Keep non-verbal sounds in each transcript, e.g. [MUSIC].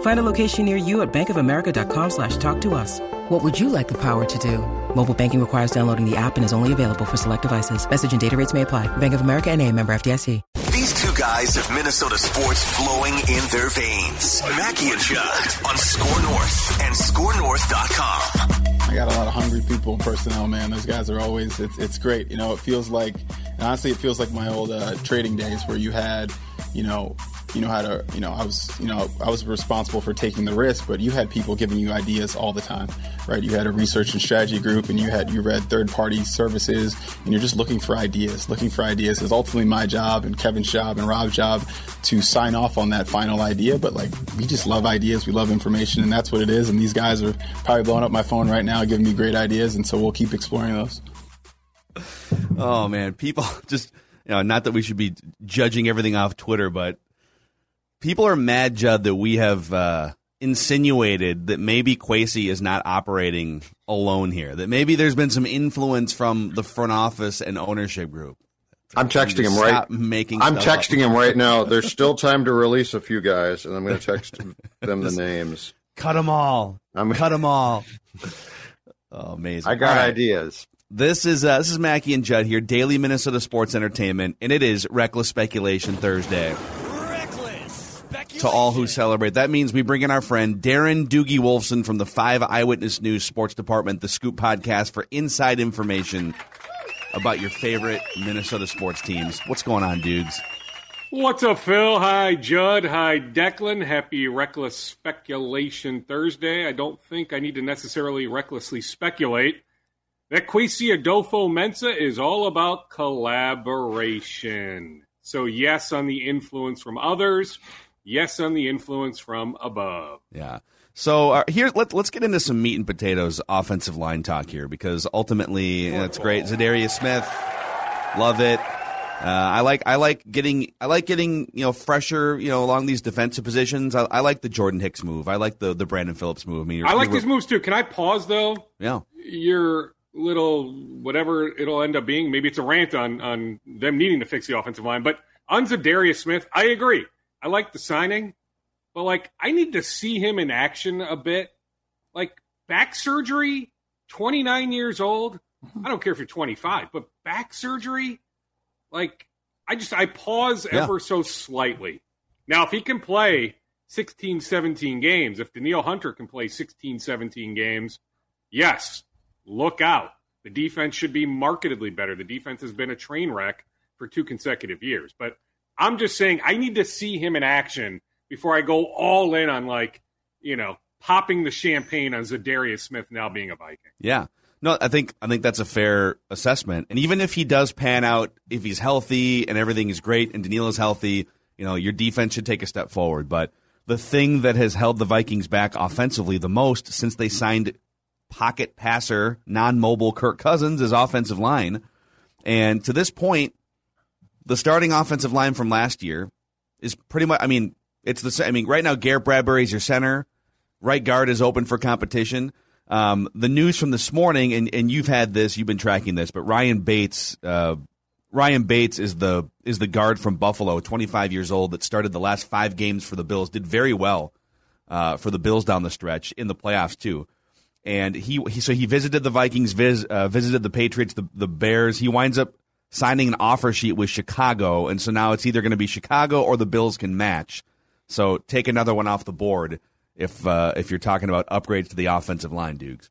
Find a location near you at bankofamerica.com slash talk to us. What would you like the power to do? Mobile banking requires downloading the app and is only available for select devices. Message and data rates may apply. Bank of America and a member FDIC. These two guys have Minnesota sports flowing in their veins. Mackey and Judd on Score North and ScoreNorth.com. I got a lot of hungry people in personnel, man. Those guys are always, it's, it's great. You know, it feels like, honestly, it feels like my old uh, trading days where you had, you know, you know how to you know i was you know i was responsible for taking the risk but you had people giving you ideas all the time right? You had a research and strategy group and you had you read third party services and you're just looking for ideas looking for ideas. Is ultimately my job and kevin's job and rob's job to sign off on that final idea but like we just love ideas we love information and that's what it is and these guys are probably blowing up my phone right now giving me great ideas and so we'll keep exploring those. Oh man people [LAUGHS] just you know not that we should be judging everything off twitter but people are mad, Judd, that we have uh, insinuated that maybe Kwesi is not operating alone here. That maybe there's been some influence from the front office and ownership group. I'm texting him right. Making. I'm texting up. him right now. There's still time to release a few guys, and I'm going to text them the [LAUGHS] names. Cut them all. I'm cut them all. [LAUGHS] Oh, amazing! I got right. ideas. This is uh, this is Mackey and Judd here, Daily Minnesota Sports Entertainment, and it is Reckless Speculation Thursday to all who celebrate. That means we bring in our friend Darren Doogie Wolfson from the Five Eyewitness News Sports Department, the Scoop Podcast, for inside information about your favorite Minnesota sports teams. What's going on, dudes? What's up, Phil? Hi, Judd. Hi, Declan. Happy Reckless Speculation Thursday. I don't think I need to necessarily recklessly speculate. That Kwesi Adofo-Mensah is all about collaboration. So, yes, on the influence from others yes on the influence from above. Yeah. So uh, here, let, us get into some meat and potatoes offensive line talk here because ultimately that's great. Za'Darius Smith, love it. Uh, I like I like getting I like getting you know fresher you know along these defensive positions. I, I like the Jordan Hicks move. I like the the Brandon Phillips move. I mean, I like these moves too. Can I pause though? Yeah. Your little whatever it'll end up being. Maybe it's a rant on on them needing to fix the offensive line, but on Za'Darius Smith, I agree. I like the signing, but like I need to see him in action a bit. Like back surgery, 29 years old. I don't care if you're 25, but back surgery, like I just I pause yeah. ever so slightly. Now, if he can play 16, 17 games, if Danielle Hunter can play 16, 17 games, yes, look out. The defense should be markedly better. The defense has been a train wreck for two consecutive years. But I'm just saying I need to see him in action before I go all in on like, you know, popping the champagne on Za'Darius Smith now being a Viking. Yeah. No, I think I think that's a fair assessment. And even if he does pan out, if he's healthy and everything is great and Danielle is healthy, you know, your defense should take a step forward. But the thing that has held the Vikings back offensively the most since they signed pocket passer, non-mobile Kirk Cousins is offensive line. And to this point, the starting offensive line from last year is pretty much. I mean, it's the. I mean, right now Garrett Bradbury is your center. Right guard is open for competition. Um, the news from this morning, and, and you've had this, you've been tracking this, but Ryan Bates, uh, Ryan Bates is the is the guard from Buffalo, 25 years old, that started the last five games for the Bills, did very well uh, for the Bills down the stretch in the playoffs too. And he, he so he visited the Vikings, vis, uh, visited the Patriots, the the Bears. He winds up signing an offer sheet with Chicago, and so now it's either going to be Chicago or the Bills can match. So take another one off the board if uh, if you're talking about upgrades to the offensive line, Dukes.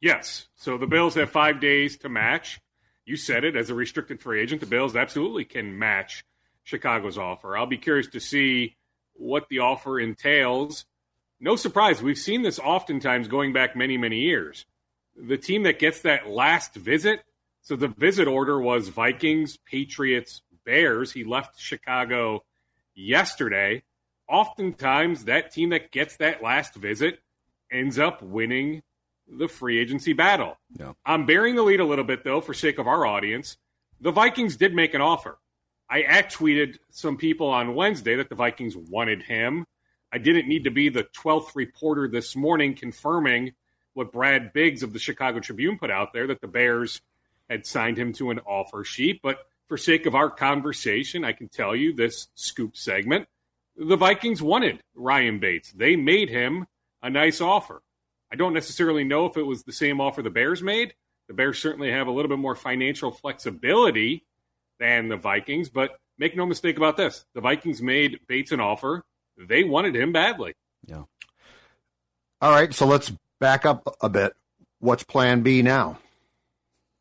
Yes. So the Bills have five days to match. You said it as a restricted free agent. The Bills absolutely can match Chicago's offer. I'll be curious to see what the offer entails. No surprise, we've seen this oftentimes going back many, many years. The team that gets that last visit, so the visit order was Vikings, Patriots, Bears. He left Chicago yesterday. Oftentimes, that team that gets that last visit ends up winning the free agency battle. Yeah. I'm bearing the lead a little bit, though, for sake of our audience. The Vikings did make an offer. I at tweeted some people on Wednesday that the Vikings wanted him. I didn't need to be the 12th reporter this morning confirming what Brad Biggs of the Chicago Tribune put out there that the Bears had signed him to an offer sheet. But for sake of our conversation, I can tell you this scoop segment the Vikings wanted Ryan Bates. They made him a nice offer. I don't necessarily know if it was the same offer the Bears made. The Bears certainly have a little bit more financial flexibility than the Vikings, but make no mistake about this the Vikings made Bates an offer. They wanted him badly. Yeah. All right, so let's back up a bit. What's plan B now?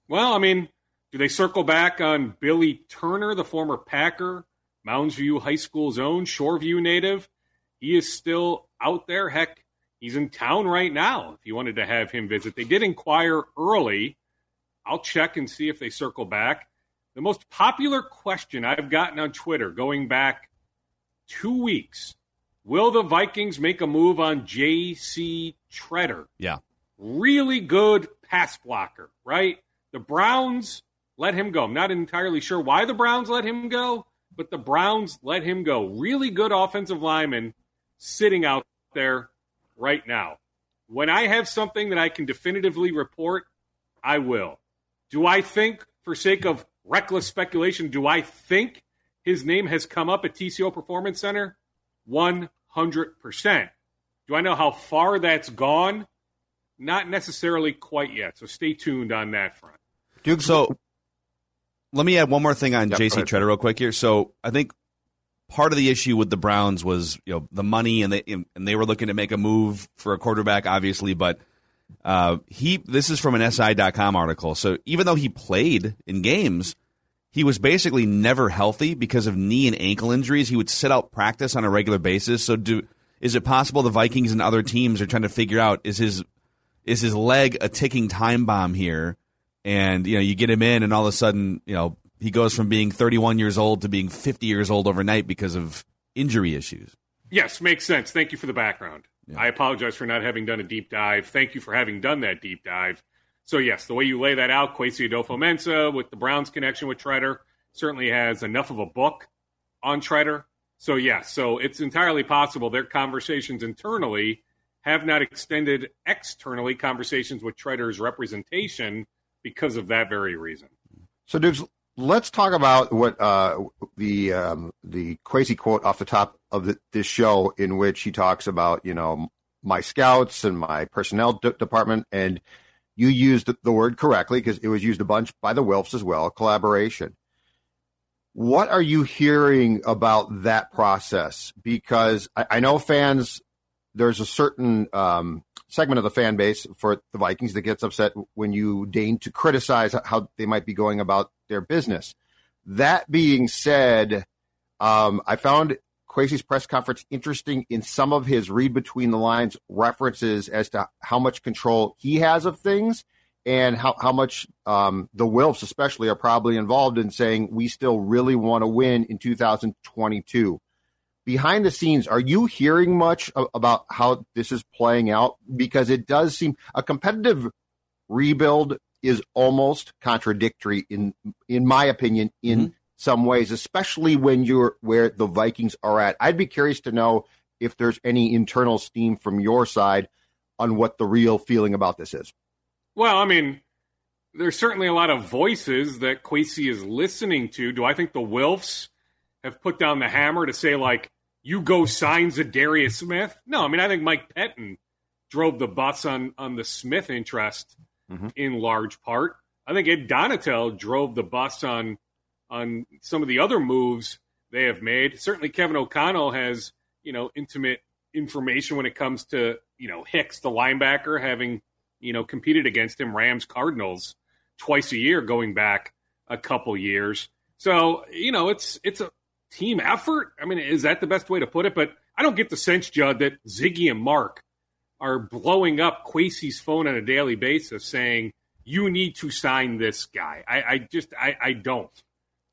Well, I mean, do they circle back on Billy Turner, the former Packer, Mounds View High School's own Shoreview native? He is still out there. Heck, he's in town right now if you wanted to have him visit. They did inquire early. I'll check and see if they circle back. The most popular question I've gotten on Twitter going back two weeks Will the Vikings make a move on J.C. Tretter? Yeah. Really good pass blocker, right? The Browns let him go. I'm not entirely sure why the Browns let him go, but the Browns let him go. Really good offensive lineman sitting out there right now. When I have something that I can definitively report, I will. Do I think, for sake of reckless speculation, do I think his name has come up at TCO Performance Center? 100%. Do I know how far that's gone? Not necessarily quite yet. So stay tuned on that front. Duke, So let me add one more thing on Yep, JC go. Tretter real quick here. So I think part of the issue with the Browns was you know the money and they and they were looking to make a move for a quarterback, obviously, but uh, he this is from an SI.com article. So even though he played in games, he was basically never healthy because of knee and ankle injuries. He would sit out practice on a regular basis. So do is it possible the Vikings and other teams are trying to figure out is his is his leg a ticking time bomb here? And you know, you get him in, and all of a sudden, you know, he goes from being 31 years old to being 50 years old overnight because of injury issues. Yes, makes sense. Thank you for the background. I apologize for not having done a deep dive. Thank you for having done that deep dive. So, yes, the way you lay that out, Kwesi Adofo-Mensah with the Browns connection with Tretter certainly has enough of a book on Tretter. So, yes, so it's entirely possible their conversations internally have not extended externally conversations with Tretter's representation because of that very reason. So, dudes, let's talk about what uh, the um, the Kwesi quote off the top of the, this show, in which he talks about you know my scouts and my personnel department, and you used the, the word correctly because it was used a bunch by the Wilfs as well. Collaboration. What are you hearing about that process? Because I, I know fans, there's a certain um, segment of the fan base for the Vikings that gets upset when you deign to criticize how they might be going about their business. That being said, um, I found Kwesi's press conference interesting in some of his read between the lines references as to how much control he has of things and how, how much um, the Wilfs, especially, are probably involved in saying we still really want to win in 2022 behind the scenes, are you hearing much about how this is playing out? Because it does seem a competitive rebuild is almost contradictory in in my opinion in mm-hmm. some ways, especially when you're where the Vikings are at. I'd be curious to know if there's any internal steam from your side on what the real feeling about this is. Well, I mean, there's certainly a lot of voices that Kwesi is listening to. Do I think the Wilfs have put down the hammer to say, like, you go sign Za'Darius Smith? No, I mean, I think Mike Pettine drove the bus on, on the Smith interest mm-hmm. in large part. I think Ed Donatell drove the bus on on some of the other moves they have made. Certainly, Kevin O'Connell has you know intimate information when it comes to you know Hicks, the linebacker, having you know competed against him, Rams, Cardinals, twice a year going back a couple years. So you know it's it's a team effort. I mean, is that the best way to put it? But I don't get the sense, Judd, that Ziggy and Mark are blowing up Kwesi's phone on a daily basis saying, you need to sign this guy. I, I just, I, I don't.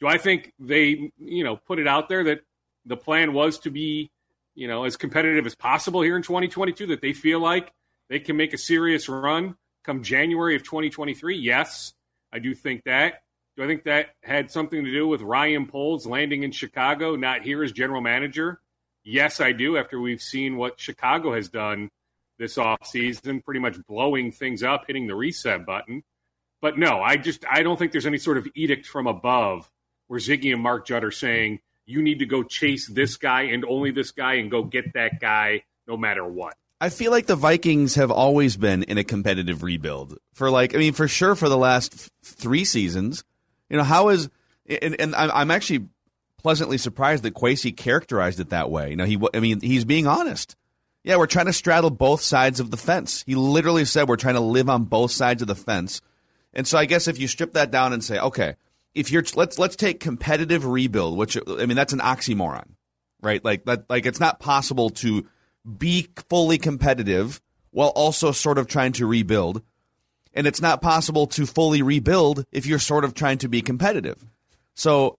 Do I think they, you know, put it out there that the plan was to be, you know, as competitive as possible here in 2022, that they feel like they can make a serious run come January of 2023? Yes, I do think that. Do I think that had something to do with Ryan Poles landing in Chicago, not here as general manager? Yes, I do, after we've seen what Chicago has done this offseason, pretty much blowing things up, hitting the reset button. But no, I just I don't think there's any sort of edict from above where Ziggy and Mark Judd are saying you need to go chase this guy and only this guy and go get that guy no matter what. I feel like the Vikings have always been in a competitive rebuild for like I mean for sure for the last three seasons. You know how is and, and I'm actually pleasantly surprised that Kwesi characterized it that way. You know he I mean he's being honest. Yeah, we're trying to straddle both sides of the fence. He literally said we're trying to live on both sides of the fence. And so I guess if you strip that down and say, okay, if you're let's let's take competitive rebuild, which I mean that's an oxymoron, right? Like that like it's not possible to be fully competitive while also sort of trying to rebuild. And it's not possible to fully rebuild if you're sort of trying to be competitive. So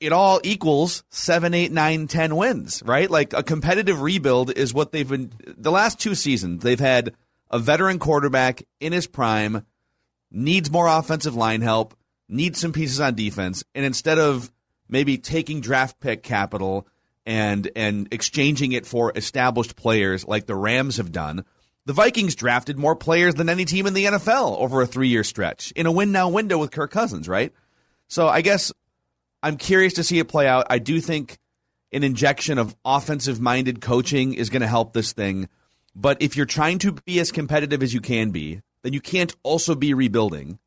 it all equals seven, eight, nine, ten wins, right? Like a competitive rebuild is what they've been the last two seasons. They've had a veteran quarterback in his prime, needs more offensive line help, needs some pieces on defense, and instead of maybe taking draft pick capital and and exchanging it for established players like the Rams have done, the Vikings drafted more players than any team in the NFL over a three year stretch in a win now window with Kirk Cousins, right? So I guess I'm curious to see it play out. I do think an injection of offensive minded coaching is going to help this thing. But if you're trying to be as competitive as you can be, then you can't also be rebuilding.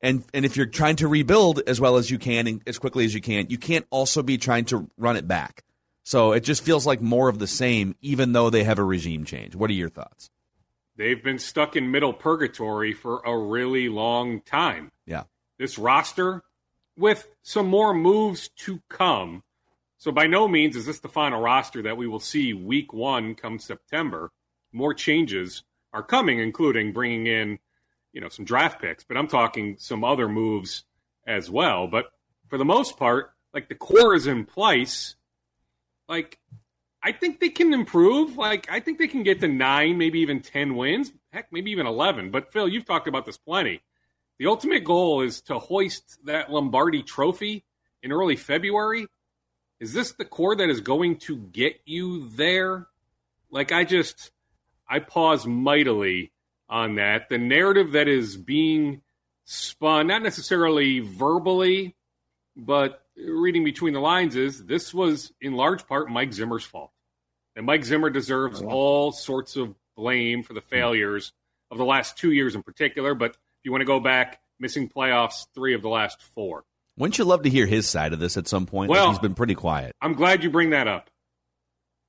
And and if you're trying to rebuild as well as you can and as quickly as you can, you can't also be trying to run it back. So it just feels like more of the same, even though they have a regime change. What are your thoughts? They've been stuck in middle purgatory for a really long time. Yeah. This roster with some more moves to come. So by no means is this the final roster that we will see week one come September. More changes are coming, including bringing in, you know, some draft picks. But I'm talking some other moves as well. But for the most part, like the core is in place. Like I think they can improve. Like I think they can get to nine, maybe even ten wins. Heck, maybe even eleven. But Phil, you've talked about this plenty. The ultimate goal is to hoist that Lombardi trophy in early February. Is this the core that is going to get you there? Like, I just, I pause mightily on that. The narrative that is being spun, not necessarily verbally, but reading between the lines, is this was in large part Mike Zimmer's fault. And Mike Zimmer deserves all sorts of blame for the hmm. failures of the last two years in particular, but if you want to go back, missing playoffs three of the last four. Wouldn't you love to hear his side of this at some point? Well, he's been pretty quiet. I'm glad you bring that up.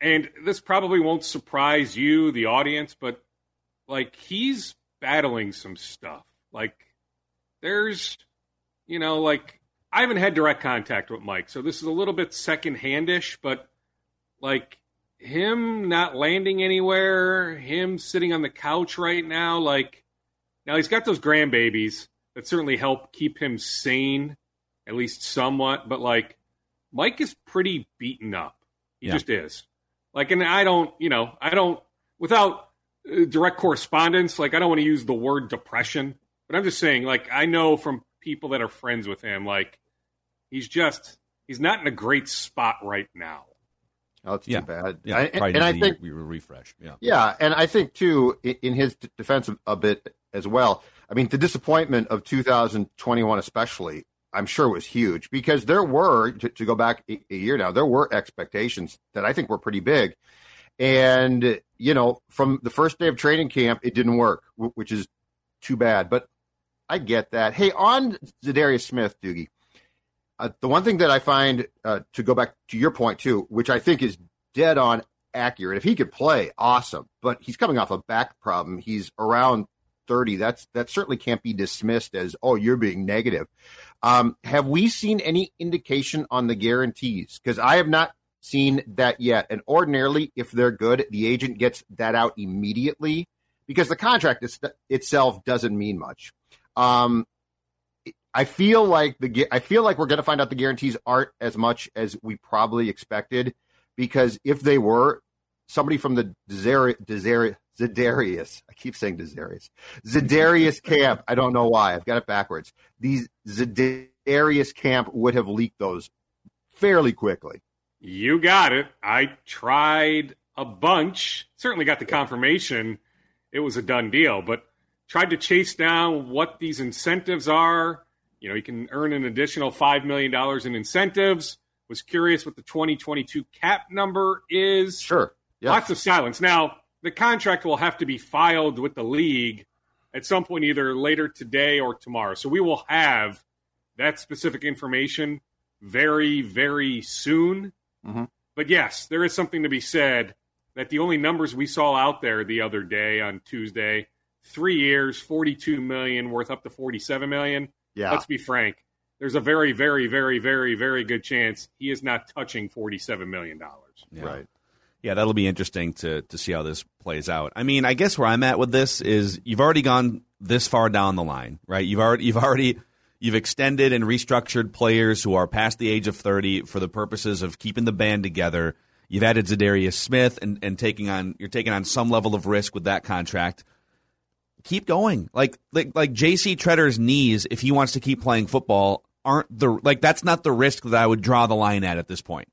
And this probably won't surprise you, the audience, but like he's battling some stuff. Like there's, you know, like I haven't had direct contact with Mike, so this is a little bit secondhandish, but like him not landing anywhere, him sitting on the couch right now, like now he's got those grandbabies that certainly help keep him sane, at least somewhat. But like Mike is pretty beaten up. He yeah. just is. Like, and I don't, you know, I don't without uh, direct correspondence. Like, I don't want to use the word depression, but I'm just saying, like, I know from people that are friends with him, like, he's just he's not in a great spot right now. Oh, it's yeah. too bad. Yeah, I, and, and I think we refresh. Yeah, yeah, and I think too, in, in his defense a bit, as well. I mean, the disappointment of 2021, especially, I'm sure was huge because there were, to, to go back a, a, year now, there were expectations that I think were pretty big. And, you know, from the first day of training camp, it didn't work, which is too bad. But I get that. Hey, on Za'Darius Smith, Doogie, uh, the one thing that I find, uh, to go back to your point too, which I think is dead on accurate, if he could play, awesome. But he's coming off a back problem. He's around 30. That's that certainly can't be dismissed as oh you're being negative. Um, have we seen any indication on the guarantees? Because I have not seen that yet. And ordinarily, if they're good, the agent gets that out immediately because the contract is, itself doesn't mean much. Um, I feel like the I feel like we're going to find out the guarantees aren't as much as we probably expected because if they were, somebody from the Zedarius, I keep saying Zedarius, Zedarius [LAUGHS] camp. I don't know why. I've got it backwards. These Zedarius camp would have leaked those fairly quickly. You got it. I tried a bunch. Certainly got the confirmation it was a done deal, but tried to chase down what these incentives are. You know, you can earn an additional $5 million in incentives. Was curious what the 2022 cap number is. Sure. Lots of silence. Now, the contract will have to be filed with the league at some point, either later today or tomorrow. So we will have that specific information very, very soon. Mm-hmm. But yes, there is something to be said that the only numbers we saw out there the other day on Tuesday, three years, 42 million, worth up to 47 million. Yeah. Let's be frank. There's a very, very, very, very, very good chance he is not touching $47 million. Yeah. Right. Yeah, that'll be interesting to to see how this plays out. I mean, I guess where I'm at with this is you've already gone this far down the line, right? You've already you've already you've extended and restructured players who are past the age of 30 for the purposes of keeping the band together. You've added Zedarius Smith and, and taking on you're taking on some level of risk with that contract. Keep going. Like like like JC Tretter's knees, if he wants to keep playing football, aren't the like that's not the risk that I would draw the line at at this point.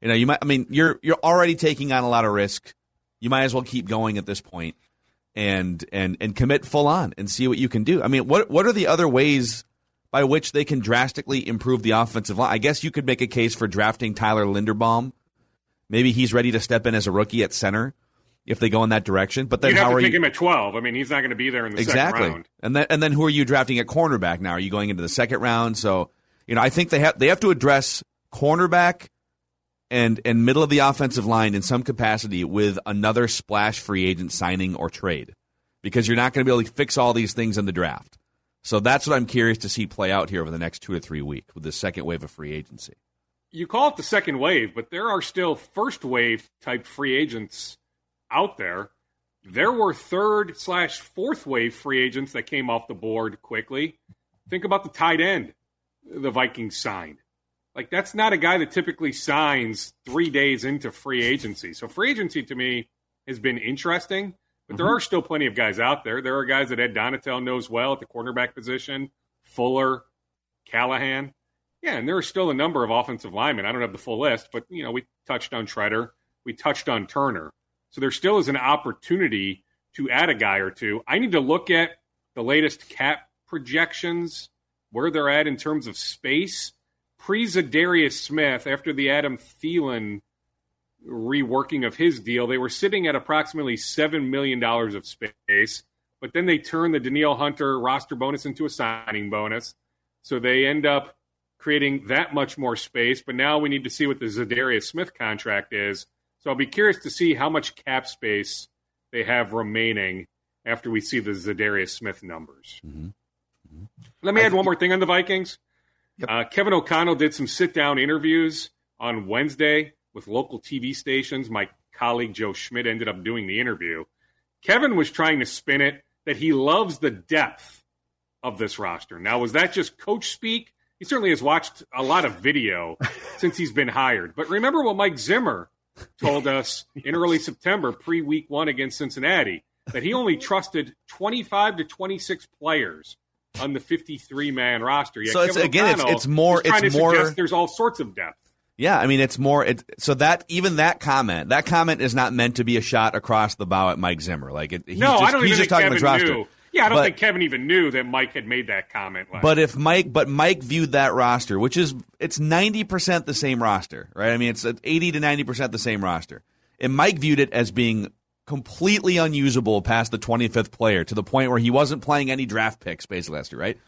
You know, you might I mean, you're you're already taking on a lot of risk. You might as well keep going at this point and and and commit full on and see what you can do. I mean, what what are the other ways by which they can drastically improve the offensive line? I guess you could make a case for drafting Tyler Linderbaum Maybe he's ready to step in as a rookie at center if they go in that direction. But then You'd how have are to pick you? him at twelve. I mean, he's not going to be there in the exactly. second round. And then and then who are you drafting at cornerback now? Are you going into the second round? So you know, I think they have they have to address cornerback and and middle of the offensive line in some capacity with another splash free agent signing or trade because you're not going to be able to fix all these things in the draft. So that's what I'm curious to see play out here over the next two to three weeks with this second wave of free agency you call it the second wave, but there are still first wave type free agents out there. There were third slash fourth wave free agents that came off the board quickly. Think about the tight end the Vikings signed. Like that's not a guy that typically signs three days into free agency. So free agency to me has been interesting, but mm-hmm. there are still plenty of guys out there. There are guys that Ed Donatell knows well at the cornerback position, Fuller, Callahan. Yeah, and there are still a number of offensive linemen. I don't have the full list, but you know, we touched on Tretter, we touched on Turner. So there still is an opportunity to add a guy or two. I need to look at the latest cap projections, where they're at in terms of space. Pre Zedarius Smith, after the Adam Thielen reworking of his deal, they were sitting at approximately $7 million of space. But then they turned the Danielle Hunter roster bonus into a signing bonus. So they end up creating that much more space. But now we need to see what the Zedarius Smith contract is. So I'll be curious to see how much cap space they have remaining after we see the Zedarius Smith numbers. Mm-hmm. Mm-hmm. Let me add one more thing on the Vikings. Yep. Uh, Kevin O'Connell did some sit down interviews on Wednesday with local TV stations. My colleague Joe Schmit ended up doing the interview. Kevin was trying to spin it that he loves the depth of this roster. Now, was that just coach speak, he certainly has watched a lot of video [LAUGHS] since he's been hired. But remember what Mike Zimmer told [LAUGHS] us in early September, pre week one against Cincinnati, that he only trusted 25 to 26 players on the 53 man roster. Yet so it's, again, it's, it's more. It's more. There's all sorts of depth. Yeah, I mean it's more. It, so that even that comment, that comment is not meant to be a shot across the bow at Mike Zimmer. Like it, he's no, just, I don't he's even just talking Kevin about knew. Yeah, I don't but, think Kevin even knew that Mike had made that comment. But if Mike, but Mike viewed that roster, which is it's ninety percent the same roster, right? I mean, it's eighty to ninety percent the same roster, and Mike viewed it as being completely unusable past the twenty fifth player to the point where he wasn't playing any draft picks basically last year, right?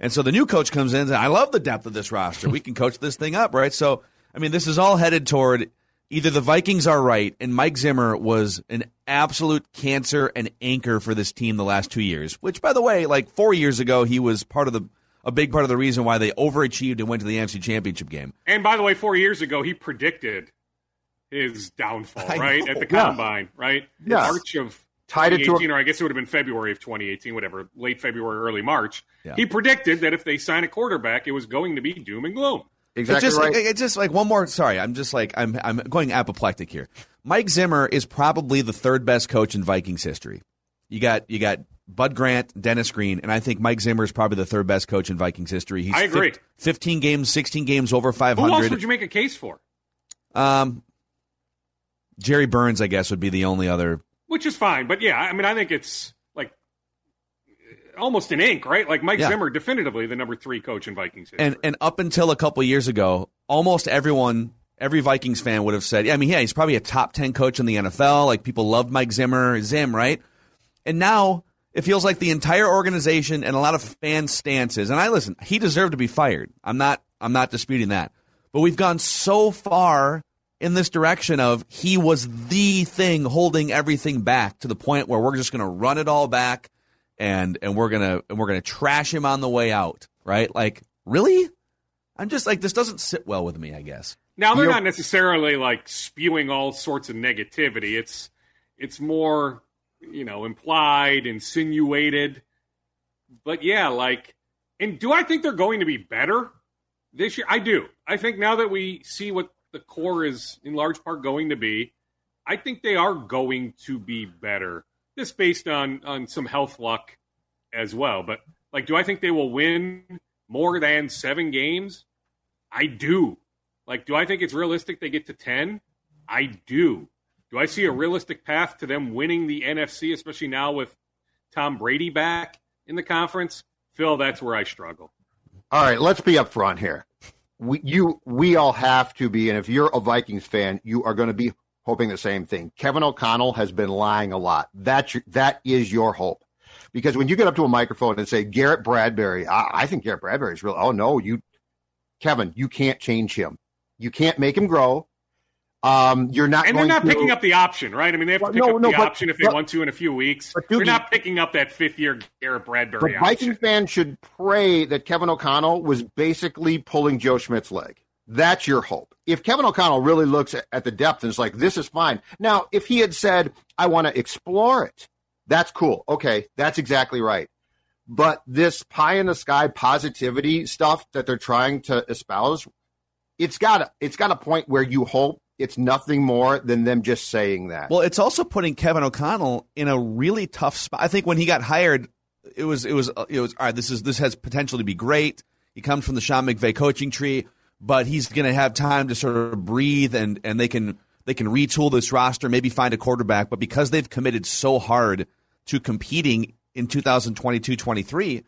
And so the new coach comes in and says, I love the depth of this roster. We can coach this thing up, right? So I mean, this is all headed toward either the Vikings are right, and Mike Zimmer was an absolute cancer and anchor for this team the last two years. Which, by the way, like four years ago, he was part of the a big part of the reason why they overachieved and went to the NFC Championship game. And by the way, four years ago, he predicted his downfall, right at the combine, right? Yeah. March of Tied it to a- 2018, or I guess it would have been February of 2018, whatever, late February, early March. Yeah. He predicted that if they sign a quarterback, it was going to be doom and gloom. Exactly it just, right. it, it just like one more. Sorry, I'm just like I'm I'm going apoplectic here. Mike Zimmer is probably the third best coach in Vikings history. You got you got Bud Grant, Dennis Green, and I think Mike Zimmer is probably the third best coach in Vikings history. He's I agree. fif- Fifteen games, sixteen games over five hundred. Who else hundred. would you make a case for? Um, Jerry Burns, I guess, would be the only other. Which is fine, but yeah, I mean, I think it's like almost an ink, right? Like Mike Yeah. Zimmer, definitively the number three coach in Vikings history. And and up until a couple years ago, almost everyone, every Vikings fan would have said, "Yeah, I mean, yeah, he's probably a top ten coach in the NFL. Like people loved Mike Zimmer, Zim, right?" And now it feels like the entire organization and a lot of fan stances. And I listen, he deserved to be fired. I'm not I'm not disputing that. But we've gone so far in this direction of he was the thing holding everything back to the point where we're just going to run it all back and and we're to and we're to trash him on the way out, right? Like, really? I'm just like this doesn't sit well with me, I guess. Now they're You're- not necessarily like spewing all sorts of negativity. It's it's more you know implied, insinuated. But yeah, like, and do I think they're going to be better this year? I do. I think now that we see what the core is in large part going to be, I think they are going to be better. This based on on some health luck as well. But like, do I think they will win more than seven games? I do. Like, do I think it's realistic they get to 10? I do. Do I see a realistic path to them winning the NFC, especially now with Tom Brady back in the conference? Phil, that's where I struggle. All right, let's be upfront here. We you we all have to be, and if you're a Vikings fan, you are going to be hoping the same thing. Kevin O'Connell has been lying a lot. That's your, that is your hope, because when you get up to a microphone and say Garrett Bradbury, I, I think Garrett Bradbury is real. Oh no, you, Kevin, you can't change him. You can't make him grow. Um, you're not. And they're not to- picking up the option, right? I mean, they have to pick no, up no, the but- option if they but- want to in a few weeks. but They're Doogie- not picking up that fifth year Garrett The Bradbury Vikings option. fan should pray that Kevin O'Connell was basically pulling Joe Schmit's leg. That's your hope. If Kevin O'Connell really looks at, the depth and is like, this is fine. Now, if he had said, I want to explore it, that's cool. Okay, that's exactly right. But this pie in the sky positivity stuff that they're trying to espouse, it's got it's got a point where you hope it's nothing more than them just saying that. Well, it's also putting Kevin O'Connell in a really tough spot. I think when he got hired, it was it was uh, it was all right. This is this has potential to be great. He comes from the Sean McVay coaching tree, but he's going to have time to sort of breathe and and they can they can retool this roster, maybe find a quarterback. But because they've committed so hard to competing in 2022-23,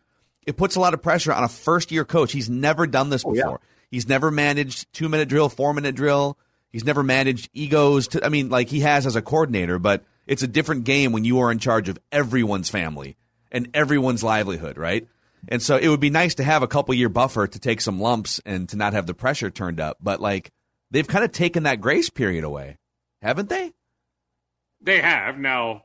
it puts a lot of pressure on a first year coach. He's never done this Oh, yeah. before. He's never managed two minute drill, four minute drill. He's never managed egos. To, I mean, like he has as a coordinator, but it's a different game when you are in charge of everyone's family and everyone's livelihood, right? And so it would be nice to have a couple year buffer to take some lumps and to not have the pressure turned up. But like they've kind of taken that grace period away, haven't they? They have now.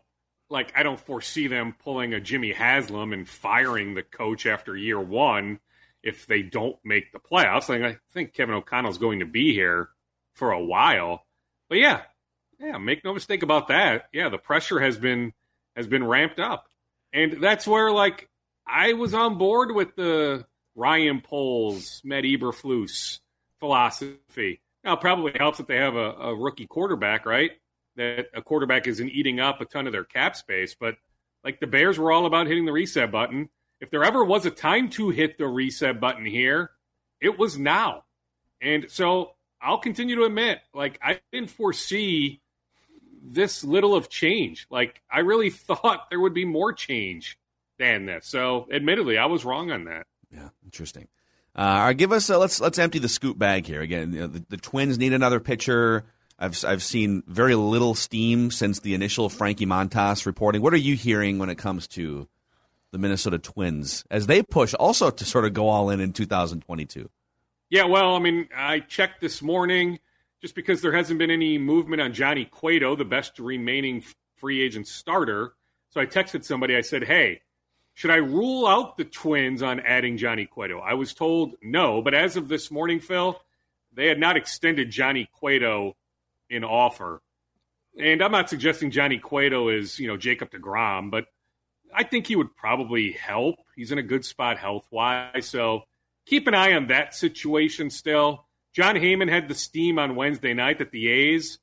Like I don't foresee them pulling a Jimmy Haslam and firing the coach after year one if they don't make the playoffs. Like I think Kevin O'Connell's going to be here for a while. But yeah, yeah, make no mistake about that. Yeah, the pressure has been has been ramped up, and that's where like I was on board with the Ryan Poles, Matt Eberflus philosophy. Now, it probably helps that they have a, a rookie quarterback, right? That a quarterback isn't eating up a ton of their cap space, but like the Bears were all about hitting the reset button. If there ever was a time to hit the reset button here, it was now. And so I'll continue to admit, like, I didn't foresee this little of change. Like, I really [LAUGHS] thought there would be more change than this. So, admittedly, I was wrong on that. Yeah, interesting. Uh, all right, give us a, let's let's empty the scoop bag here again. You know, the, the Twins need another pitcher. I've I've seen very little steam since the initial Frankie Montas reporting. What are you hearing when it comes to the Minnesota Twins as they push also to sort of go all in in 2022? Yeah, well, I mean, I checked this morning just because there hasn't been any movement on Johnny Cueto, the best remaining free agent starter. So I texted somebody. I said, "Hey, should I rule out the Twins on adding Johnny Cueto?" I was told no, but as of this morning, Phil, they had not extended Johnny Cueto in offer. And I'm not suggesting Johnny Cueto is, you know, Jacob DeGrom, but I think he would probably help. He's in a good spot health wise. So keep an eye on that situation still. Jon Heyman had the steam on Wednesday night that the A's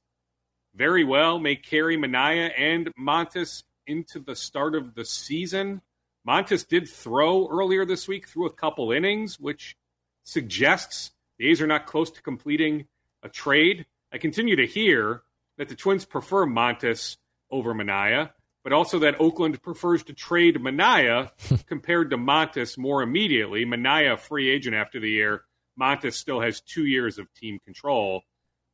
very well may carry Manaea and Montas into the start of the season. Montas did throw earlier this week through a couple innings, which suggests the A's are not close to completing a trade. I continue to hear that the Twins prefer Montas over Manaea, but also that Oakland prefers to trade Manaea [LAUGHS] compared to Montas more immediately. Manaea, free agent after the year. Montas still has two years of team control.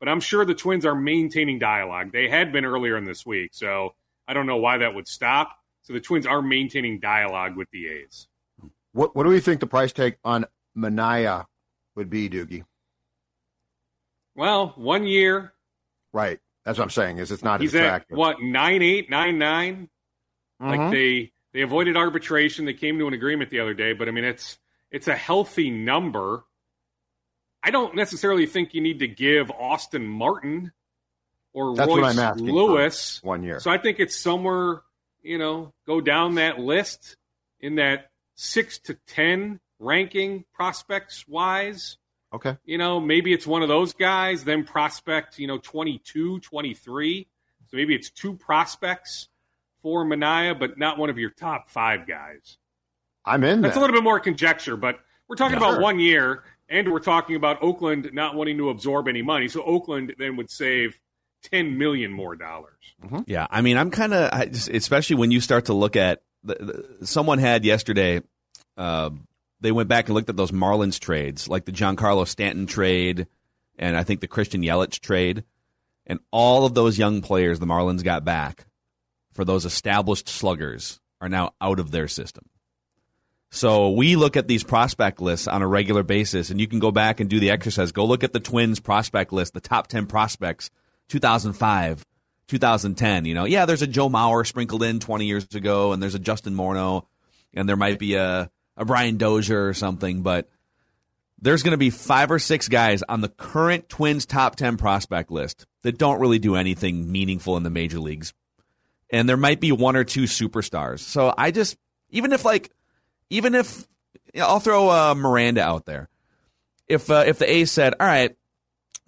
But I'm sure the Twins are maintaining dialogue. They had been earlier in this week, so I don't know why that would stop. So the Twins are maintaining dialogue with the A's. What What do we think the price tag on Manaea would be, Doogie? Well, one year. Right. That's what I'm saying. Is it's not He's attractive. at what nine eight nine nine? Like Mhm. they they avoided arbitration. They came to an agreement the other day, but I mean it's it's a healthy number. I don't necessarily think you need to give Austin Martin or That's Royce Lewis one year. So I think it's somewhere, you know, go down that list in that six to ten ranking prospects wise. Okay. You know, maybe it's one of those guys, then prospect, you know, 22, 23. So maybe it's two prospects for Manaea, but not one of your top five guys. I'm in That's there. a little bit more conjecture, but we're talking Yeah. about one year, and we're talking about Oakland not wanting to absorb any money. So Oakland then would save 10 million more dollars. Yeah, I mean, I'm kind of, especially when you start to look at. The, the, someone had yesterday. Uh, they went back and looked at those Marlins trades, like the Giancarlo Stanton trade, and I think the Christian Yelich trade, and all of those young players the Marlins got back for those established sluggers are now out of their system. So we look at these prospect lists on a regular basis, and you can go back and do the exercise. Go look at the Twins prospect list, the top 10 prospects, 2005, 2010. You know, yeah, there's a Joe Mauer sprinkled in 20 years ago, and there's a Justin Morneau, and there might be a, a Brian Dozier or something, but there's going to be five or six guys on the current Twins top 10 prospect list that don't really do anything meaningful in the major leagues. And there might be one or two superstars. So I just, even if like, even if you know, I'll throw uh, Miranda out there, if uh, if the A's said, "All right,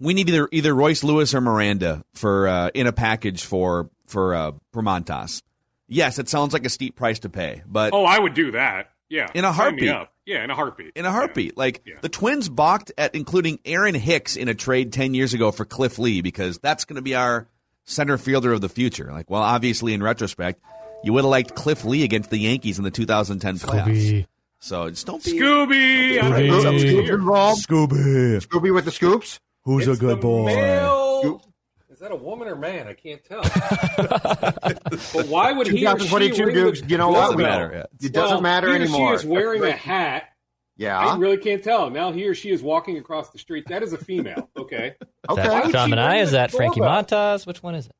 we need either either Royce Lewis or Miranda for uh, in a package for for uh, for Montas," yes, it sounds like a steep price to pay, but Oh, I would do that. Yeah. In a Sign me heartbeat. up. Yeah, in a heartbeat. in a heartbeat, like Yeah. the Twins balked at including Aaron Hicks in a trade ten years ago for Cliff Lee because that's going to be our center fielder of the future. Like, well, obviously in retrospect, you would have liked Cliff Lee against the Yankees in the 2010 playoffs. Scooby. So just don't be Scooby! I'm Scooby. gonna Scoops come here. involved. Scooby. Scooby with the scoops. Who's It's the male- Is that a woman or man? I can't tell. [LAUGHS] but why would he or she 2022, the You know what? Doesn't We- matter. It doesn't Well, matter he or anymore. She is wearing a hat. Yeah, I really can't tell. Now he or she is walking across the street. That is a female. Okay. Is [LAUGHS] Okay. that would John she Manaea? Is that Frankie doorbell? Montas? Which one is it?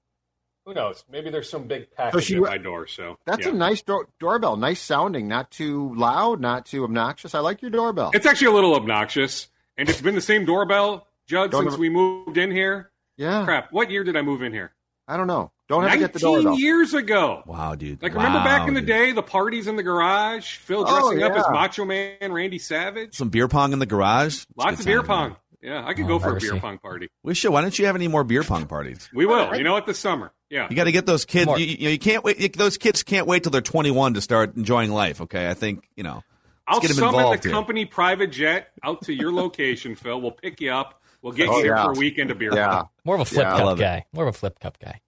Who knows? Maybe there's some big package she at my door. So That's yeah. a nice door- doorbell. Nice sounding. Not too loud. Not too obnoxious. I like your doorbell. It's actually a little obnoxious, and it's been the same doorbell, Judd, Don't since ever- we moved in here. yeah. Crap. What year did I move in here? I don't know. Don't have to get the 19 doorbell. years ago. Wow, dude. Like, remember back Wow, in the dude. day, the parties in the garage, Phil Oh, dressing up as. Macho Man Randy Savage? Some beer pong in the garage. It's Lots of beer time, man. pong. Yeah, I could oh, go for a beer Piracy. pong party. We should. Why don't you have any more beer pong parties? We will. You know what? This summer. Yeah. You got to get those kids. You, you know, you can't wait. you- those kids can't wait till they're 21 to start enjoying life. Okay, I think you know. I'll get 'em summon involved the here. company private jet out to your location, Phil. We'll pick you up. We'll get Oh, you here yeah. for a weekend of beer Yeah. pong. More of a flip Yeah, cup love it. guy. More of a flip cup guy.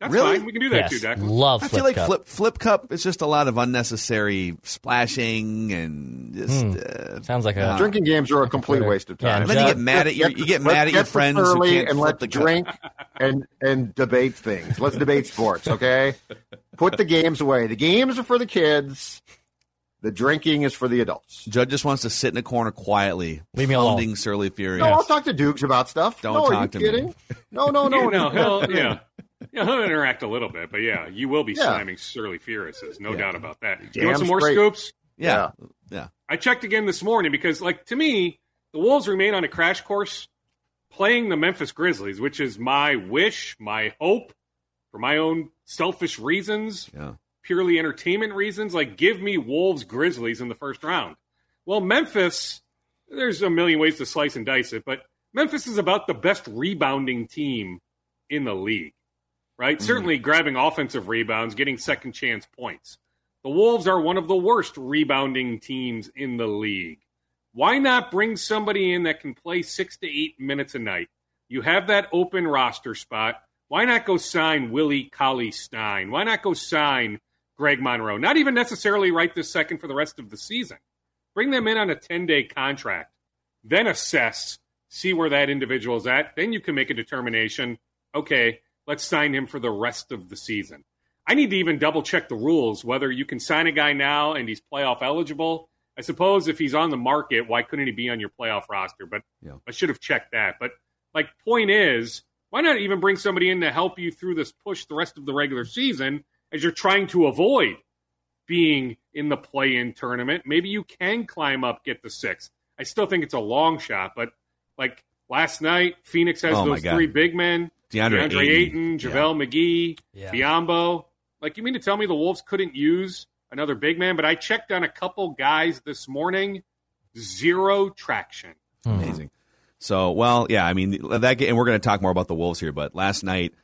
That's Really? fine. We can do that yes, too, Declan. love I flip feel like cup. flip flip cup is just a lot of unnecessary splashing and just. Hmm. Uh, Sounds like a Drinking games are a complete waste of Yeah, time. and then you get mad at your you get mad at your friends this who early can't and flip let's the drink and and debate things. Let's debate sports, okay? Put the games away. The games are for the kids. The drinking is for the adults. Judd just wants to sit in a corner quietly, Leave me alone. pounding surly fury. No, I'll talk to Dukes about stuff. Don't no, are talk you to me. No, no, no. [LAUGHS] no, he'll [LAUGHS] yeah. Yeah, he'll interact a little bit, but yeah, you will be Yeah. slamming Surly Furiouses, no Yeah. doubt about that. You want some more straight. scoops? Yeah, yeah. I checked again this morning because, like, to me, the Wolves remain on a crash course playing the Memphis Grizzlies, which is my wish, my hope, for my own selfish reasons, Yeah. Purely entertainment reasons. Like, give me Wolves Grizzlies in the first round. Well, Memphis, there's a million ways to slice and dice it, but Memphis is about the best rebounding team in the league, right? Mm-hmm. Certainly grabbing offensive rebounds, getting second chance points. The Wolves are one of the worst rebounding teams in the league. Why not bring somebody in that can play six to eight minutes a night? You have that open roster spot. Why not go sign Willie Cauley-Stein? Why not go sign Greg Monroe? Not even necessarily right this second for the rest of the season. Bring them in on a 10 day contract, then assess, see where that individual is at. Then you can make a determination okay, let's sign him for the rest of the season. I need to even double check the rules whether you can sign a guy now and he's playoff eligible. I suppose if he's on the market, why couldn't he be on your playoff roster? But Yeah. I should have checked that. But like, point is, why not even bring somebody in to help you through this push the rest of the regular season as you're trying to avoid being in the play-in tournament? Maybe you can climb up, get the six. I still think it's a long shot, but like last night, Phoenix has Oh, those God. three big men. DeAndre, DeAndre Ayton, JaVale McGee, Yeah. Biyombo. Like, you mean to tell me the Wolves couldn't use another big man? But I checked on a couple guys this morning. Zero traction. Amazing. So, well, yeah, I mean, that, and we're going to talk more about the Wolves here, but last night,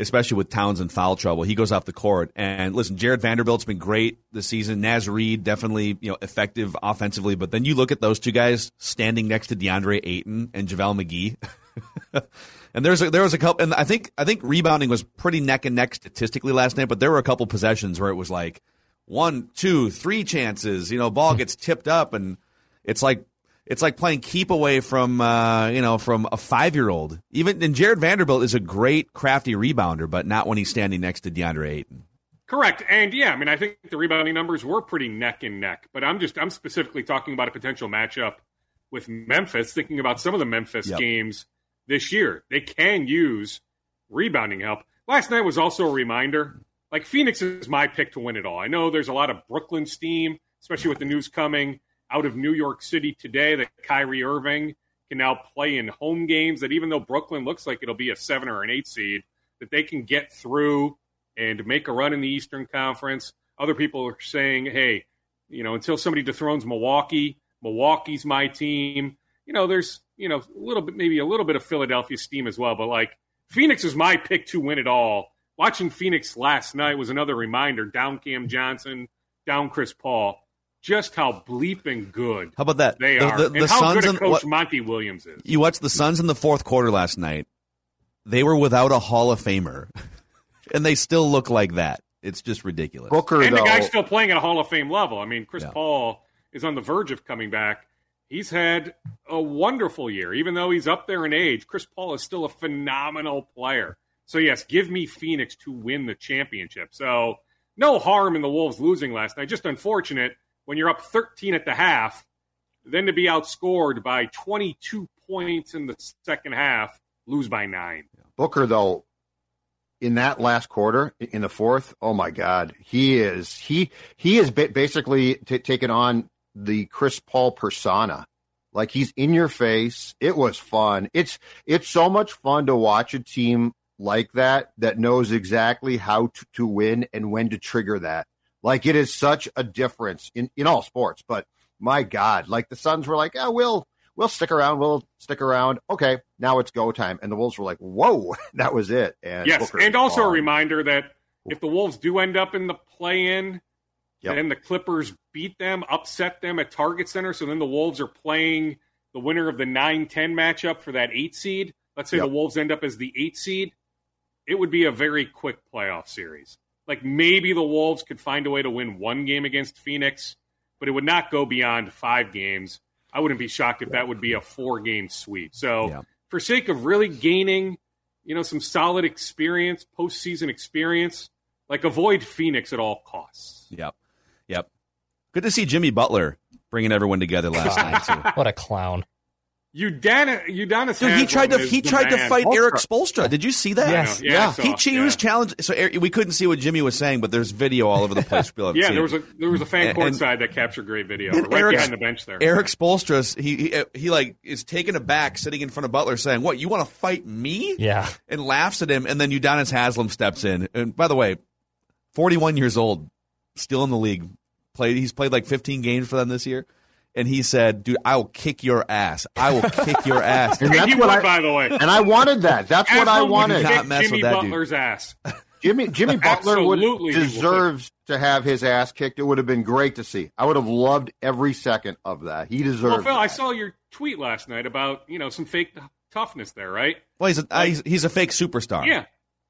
especially with Towns in foul trouble, he goes off the court. And listen, Jared Vanderbilt's been great this season. Naz Reid, definitely, you know, effective offensively. But then you look at those two guys standing next to DeAndre Ayton and JaVale McGee. [LAUGHS] and there's a, there was a couple, and I think, I think rebounding was pretty neck and neck statistically last night, but there were a couple possessions where it was like one, two, three chances, you know, ball gets tipped up and it's like, it's like playing keep away from uh, you know from a five year old. Even and Jared Vanderbilt is a great crafty rebounder, but not when he's standing next to DeAndre Ayton. Correct. And yeah, I mean, I think the rebounding numbers were pretty neck and neck, but I'm just, I'm specifically talking about a potential matchup with Memphis, thinking about some of the Memphis Yep. games this year. They can use rebounding help. Last night was also a reminder like Phoenix is my pick to win it all. I know there's a lot of Brooklyn steam, especially with the news coming out of New York City today that Kyrie Irving can now play in home games. That even though Brooklyn looks like it'll be a seven or an eight seed, that they can get through and make a run in the Eastern Conference. Other people are saying, hey, you know, until somebody dethrones Milwaukee, Milwaukee's my team. You know, there's, you know, a little bit, maybe a little bit of Philadelphia steam as well, but like Phoenix is my pick to win it all. Watching Phoenix last night was another reminder down Cam Johnson, down Chris Paul, just how bleeping good How about that? they The- are, the- and the how Suns good a and- coach what- Monty Williams is. You watched the Suns in the fourth quarter last night. They were without a Hall of Famer, [LAUGHS] and they still look like that. It's just ridiculous. Booker, And the guy's still playing at a Hall of Fame level. I mean, Chris Yeah. Paul is on the verge of coming back. He's had a wonderful year. Even though he's up there in age, Chris Paul is still a phenomenal player. So, yes, give me Phoenix to win the championship. So, no harm in the Wolves losing last night. Just unfortunate when you're up 13 at the half, then to be outscored by 22 points in the second half, lose by nine. Booker, though, in that last quarter, in the fourth, oh my God, he is he he is basically t- taken on the Chris Paul persona. Like he's in your face. It was fun. It's it's so much fun to watch a team like that that knows exactly how to, to win and when to trigger that. Like it is such a difference in in all sports. But my God, like the Suns were like, oh, we'll we'll stick around. We'll stick around. Okay, now it's go time. And the Wolves were like, whoa, [LAUGHS] that was it. And yes, Booker and also a reminder that if the Wolves do end up in the play-in, Yep. then the Clippers beat them, upset them at Target Center. So then the Wolves are playing the winner of the 9-10 matchup for that eight seed. Let's say Yep. the Wolves end up as the eight seed. It would be a very quick playoff series. Like maybe the Wolves could find a way to win one game against Phoenix, but it would not go beyond five games. I wouldn't be shocked if that would be a four-game sweep. So Yeah. for sake of really gaining, you know, some solid experience, postseason experience, like avoid Phoenix at all costs. Yep. Yep. Good to see Jimmy Butler bringing everyone together last [LAUGHS] night too. What a clown. Udana, Udonis Dude, he tried to he tried to man. fight Erik Spoelstra. Did you see that? Yes. Yeah, I saw He, it, he yeah. was challenged. So Erik, we couldn't see what Jimmy was saying, but there's video all over the place. [LAUGHS] Yeah, there it. was a there was a fan court and- side that captured great video And right Erik's- behind the bench there. Erik Spoelstra, he, he he like is taken aback, sitting in front of Butler, saying, "What you want to fight me?" Yeah. and laughs at him. And then Udonis Haslem steps in. And by the way, 41 years old, still in the league. Played. He's played like 15 games for them this year. And he said, "Dude, I will kick your ass. I will kick your [LAUGHS] ass." And And that's what would, I by the way. and I wanted that. That's what I Haslem would wanted. Not kick mess with Jimmy that dude. Butler's ass. [LAUGHS] Jimmy Jimmy Butler would Absolutely, he deserves to have his ass kicked. It would have been great to see. I would have loved every second of that. He Well, deserved. Phil, I saw your tweet last night about you know some fake toughness there, right? well, he's a, uh, he's, he's a fake superstar. Yeah.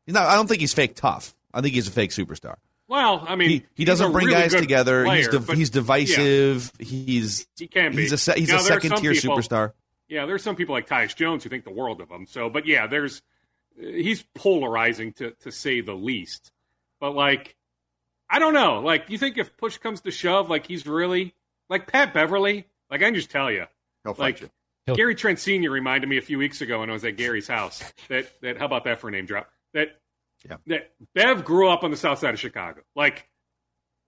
He's not, I don't think he's fake tough. I think he's a fake superstar. Well, I mean, He, he doesn't a bring really guys good together. he's player, div- but- he's divisive. He's He can be. he's a se- he's Now, a there are some second tier people- superstar. Yeah, there's some people like Tyus Jones who think the world of him. So, but yeah, there's uh, he's polarizing to to say the least. But like, I don't know. Like, you think if push comes to shove, like he's really like Pat Beverley? Like I can just tell you, He'll fight like you. He'll- Gary Trent Senior reminded me a few weeks ago when I was at Gary's house that that how about that for a name drop that Yeah. that Bev grew up on the south side of Chicago. Like,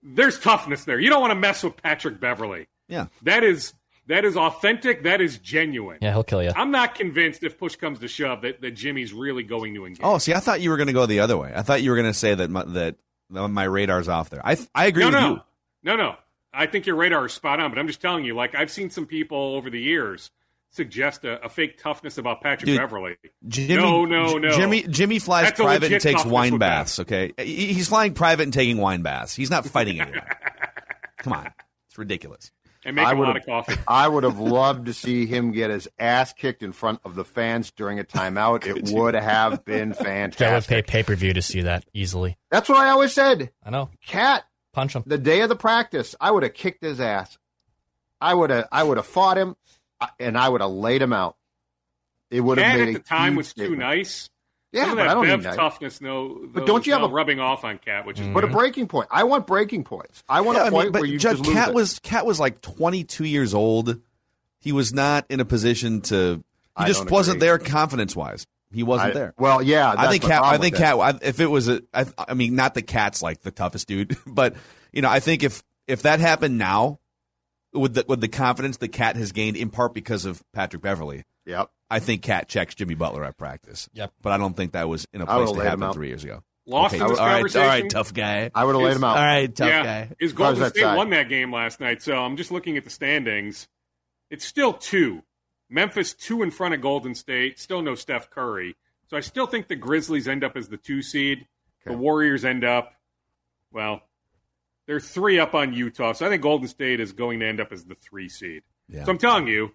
there's toughness there. You don't want to mess with Patrick Beverley. Yeah. That is that is authentic. That is genuine. Yeah, he'll kill you. I'm not convinced if push comes to shove that, that Jimmy's really going to engage. Oh, see, I thought you were going to go the other way. I thought you were going to say that my, that my radar's off there. I I agree no, with no, you. no, no. I think your radar is spot on, but I'm just telling you, like I've seen some people over the years suggest a, a fake toughness about Patrick Dude, Beverley. Jimmy, No, no, no. Jimmy Jimmy flies That's private and takes wine baths. Okay, he's flying private and taking wine baths. He's not fighting [LAUGHS] anyone. Come on, it's ridiculous. and make I a lot would've- of coffee. [LAUGHS] I would have loved to see him get his ass kicked in front of the fans during a timeout. [LAUGHS] It would have been Joe would pay fantastic. pay per view to see that easily. That's what I always said. I know. Cat, Punch him. the day of the practice, I would have kicked his ass. I would have, I would have fought him, and I would have laid him out. It would have Cat made at a the time huge was too nice. Yeah, Some but that I don't Bev need that. toughness, no. But don't you have a- rubbing off on Cat, which is But a breaking point. I want breaking points. I want Yeah, a I point mean, but where you Judd just lose Cat was Cat was like 22 years old. He was not in a position to. He I just wasn't agree. there confidence wise. He wasn't I- there. Well, yeah, I think Cat. I think. Cat. I, if it was a, I, I mean, not the Cat's like the toughest dude, [LAUGHS] but you know, I think if if that happened now, with the with the confidence that Cat has gained in part because of Patrick Beverley, Yep. I think Cat checks Jimmy Butler at practice. Yep. But I don't think that was in a place to laid him happen three years ago. Lost Okay, in this all right, conversation. all right, tough guy. I would have laid him out. All right, tough yeah, guy. is How's Golden that State side? won that game last night? So I'm just looking at the standings. It's still two. Memphis two in front of Golden State. Still no Steph Curry. So I still think the Grizzlies end up as the two seed. The Warriors end up, well, they're three up on Utah. So I think Golden State is going to end up as the three seed. Yeah. So I'm telling you,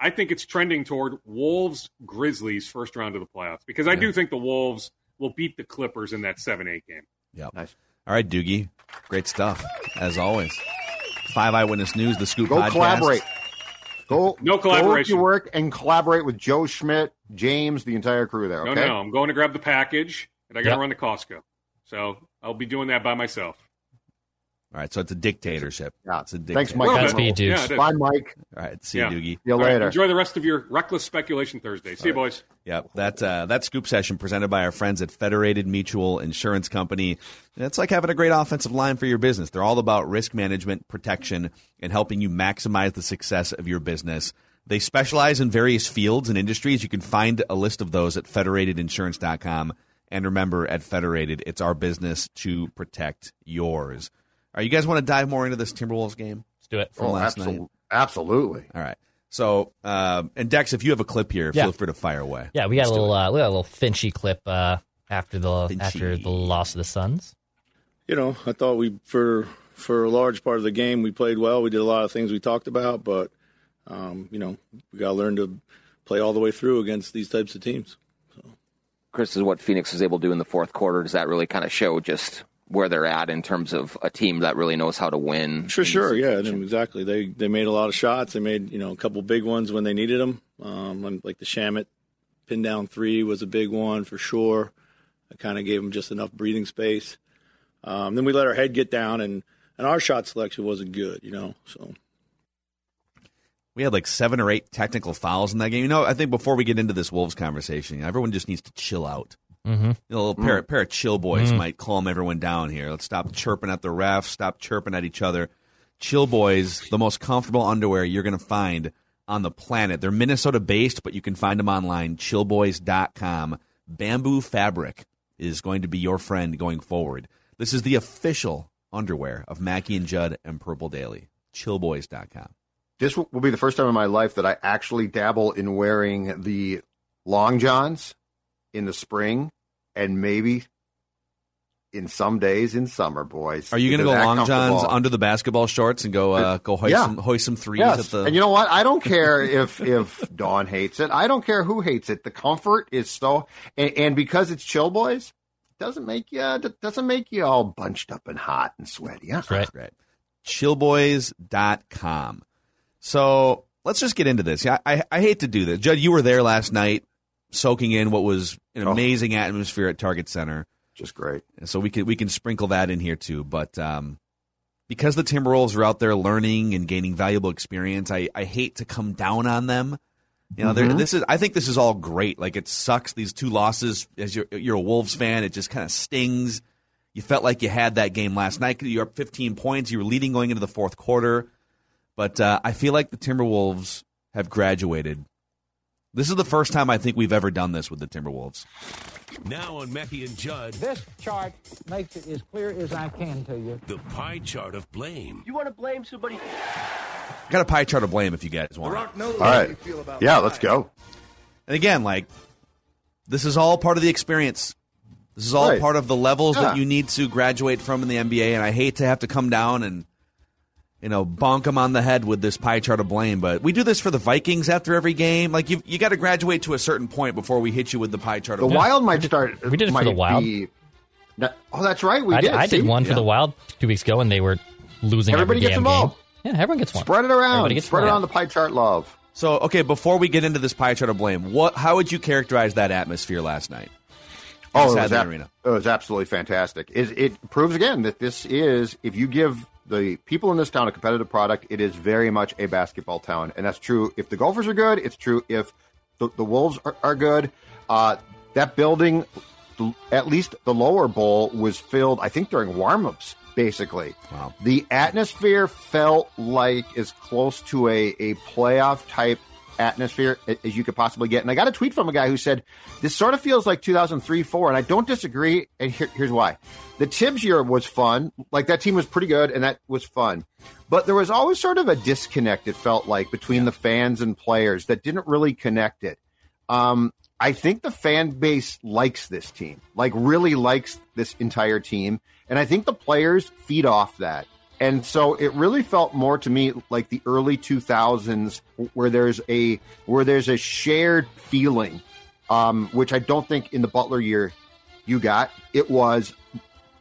I think it's trending toward Wolves Grizzlies first round of the playoffs because I do think the Wolves will beat the Clippers in that seven eight game. Yep. Nice. All right, Doogie. Great stuff, as always. Five Eyewitness News, the Scoop Go podcast. collaborate. Go No Go collaboration. to your work and collaborate with Joe Schmit, James, the entire crew there. Okay. No, no, I'm going to grab the package, and I got to Yep. run to Costco. So I'll be doing that by myself. All right, so it's a dictatorship. Yeah. It's a dictatorship. Thanks, Mike. Well, Godspeed, yeah, dudes. it is. Bye, Mike. All right, see Yeah. you, Doogie. See you All right, later. enjoy the rest of your reckless speculation Thursday. See you, boys. Yep, that uh, that scoop session presented by our friends at Federated Mutual Insurance Company. It's like having a great offensive line for your business. They're all about risk management, protection, and helping you maximize the success of your business. They specialize in various fields and industries. You can find a list of those at federatedinsurance.com. And remember, at Federated, it's our business to protect yours. All right, you guys want to dive more into this Timberwolves game Let's do it. from Oh, last absol- night? Absolutely. All right. So, um, and Dex, if you have a clip here, Yeah. feel free to fire away. Yeah, we got Let's a little uh, we got a little Finchy clip uh, after the Finchy. after the loss of the Suns. you know, I thought we for for a large part of the game we played well. We did a lot of things we talked about, but um, you know, we got to learn to play all the way through against these types of teams. Chris, is what Phoenix was able to do in the fourth quarter. Does that really kind of show just where they're at in terms of a team that really knows how to win? For sure, yeah, exactly. They they made a lot of shots. They made you know a couple big ones when they needed them. Um, like the Shamet pin down three was a big one for sure. I kind of gave them just enough breathing space. Um, then we let our head get down, and and our shot selection wasn't good. You know, so We had like seven or eight technical fouls in that game. You know, I think before we get into this Wolves conversation, everyone just needs to chill out. Mm-hmm. You know, a little pair, Mm. pair of chill boys Mm. might calm everyone down here. Let's stop chirping at the refs, stop chirping at each other. Chill boys, the most comfortable underwear you're going to find on the planet. They're Minnesota based, but you can find them online, chillboys.com. Bamboo fabric is going to be your friend going forward. This is the official underwear of Mackey and Judd and Purple Daily. Chillboys.com. This will will be the first time in my life that I actually dabble in wearing the long johns in the spring and maybe in some days in summer, boys. Are you going to go long johns under the basketball shorts and go uh, go hoist Yeah. some hoist some threes Yes. at the? And you know what? I don't care if if Dawn hates it. I don't care who hates it. The comfort is so, and, and because it's chill, boys, it doesn't make you doesn't make you all bunched up and hot and sweaty. Huh? right. right. Chillboys.com. So let's just get into this. Yeah, I, I hate to do this. Judd, you were there last night, soaking in what was an Oh. amazing atmosphere at Target Center. Just great. And so we can we can sprinkle that in here too. But um, because the Timberwolves are out there learning and gaining valuable experience, I, I hate to come down on them. You know, Mhm. this is I think this is all great. Like it sucks these two losses as you're you're a Wolves fan. It just kind of stings. You felt like you had that game last night. You were up 15 points. You were leading going into the fourth quarter. But uh, I feel like the Timberwolves have graduated. This is the first time I think we've ever done this with the Timberwolves. Now on Mackey and Judd, This chart makes it as clear as I can to you. the pie chart of blame. You want to blame somebody? Got a pie chart of blame if you guys want. it. All right. Yeah, let's go. And again, like this is all part of the experience. This is all Right. part of the levels Yeah. that you need to graduate from in the NBA. And I hate to have to come down and you know bonk them on the head with this pie chart of blame, but we do this for the Vikings after every game. Like you, you got to graduate to a certain point before we hit you with the pie chart The of blame. Wild might start. we did it for the Wild. be- No- oh, that's right. We I, did. I did See? one for the Wild two weeks ago, and they were losing Everybody every gets damn involved. game. Yeah, everyone gets one. Spread it around. Everybody gets Spread one. on the pie chart love. So okay, before we get into this pie chart of blame, what how would you characterize that atmosphere last night? Oh, Inside it was, ab- arena. it was absolutely fantastic. It, it proves again that this is, if you give the people in this town a competitive product, it is very much a basketball town. And that's true if the Gophers are good, it's true if the, the Wolves are, are good. Uh, that building, at least the lower bowl, was filled, I think, during warm ups, basically. Wow. The atmosphere felt like as close to a, a playoff type atmosphere as you could possibly get. And I got a tweet from a guy who said, This sort of feels like 2003 4. And I don't disagree. And here, here's why. The Thibs year was fun. Like that team was pretty good and that was fun. But there was always sort of a disconnect, it felt like, between the fans and players that didn't really connect it. Um, I think the fan base likes this team, like really likes this entire team. And I think the players feed off that. And so it really felt more to me like the early 2000s where there's a where there's a shared feeling um, which I don't think in the Butler year you got. It was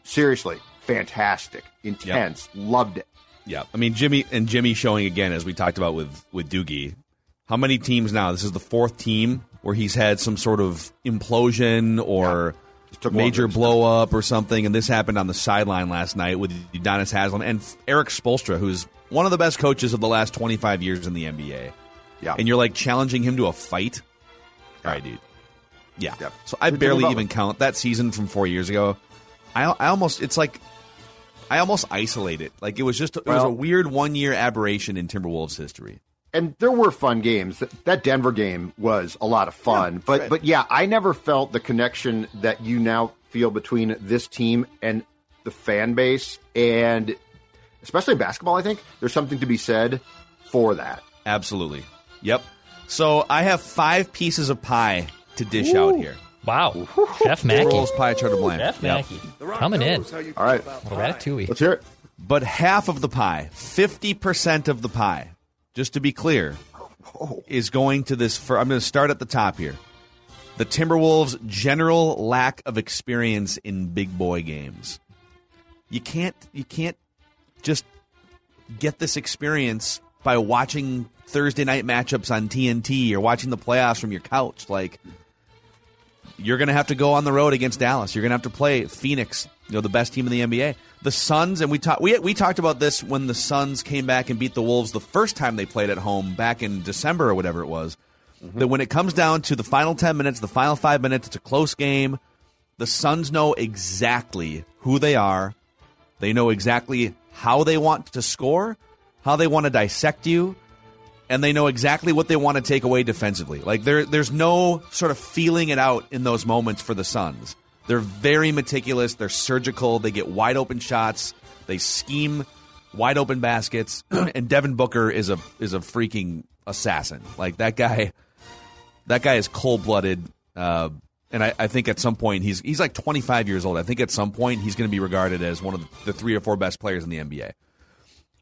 seriously fantastic, intense, loved it. Yeah, I mean Jimmy and Jimmy showing again as we talked about with with Doogie. How many teams now? This is the fourth team where he's had some sort of implosion or took major blow up or something, and this happened on the sideline last night with Udonis Haslem and Erik Spoelstra, who's one of the best coaches of the last twenty five years in the NBA. Yeah, and you're like challenging him to a fight. All right, dude. Yeah. Yep. So I barely even count that season from four years ago. I, I almost it's like I almost isolate it. Like it was just it was a weird one year aberration in Timberwolves history. And there were fun games. That- That Denver game was a lot of fun, but but yeah, I never felt the connection that you now feel between this team and the fan base, and especially in basketball. I think there's something to be said for that. Absolutely. Yep. So I have five pieces of pie to dish out here. Wow. Chef Mackey. Timberwolves pie chart of blame. Chef Yep. Mackey. Coming in. All right, Little ratatouille. let's hear it. But half of the pie, fifty percent of the pie, just to be clear, is going to this. For I'm going to start at the top here. The Timberwolves' general lack of experience in big boy games. You can't. You can't just get this experience by watching Thursday night matchups on TNT or watching the playoffs from your couch. Like you're going to have to go on the road against Dallas. You're going to have to play Phoenix. You're know the best team in the NBA. The Suns, and we talked we we talked about this when the Suns came back and beat the Wolves the first time they played at home back in December or whatever it was. Mm-hmm. That when it comes down to the final ten minutes, the final five minutes, it's a close game. The Suns know exactly who they are. They know exactly how they want to score, how they want to dissect you, and they know exactly what they want to take away defensively. Like there there's no sort of feeling it out in those moments for the Suns. They're very meticulous, they're surgical, they get wide open shots, they scheme wide open baskets, [CLEARS THROAT] and Devin Booker is a is a freaking assassin. Like that guy that guy is cold blooded. Uh, and I, I think at some point he's he's like 25 years old. I think at some point he's going to be regarded as one of the three or four best players in the NBA.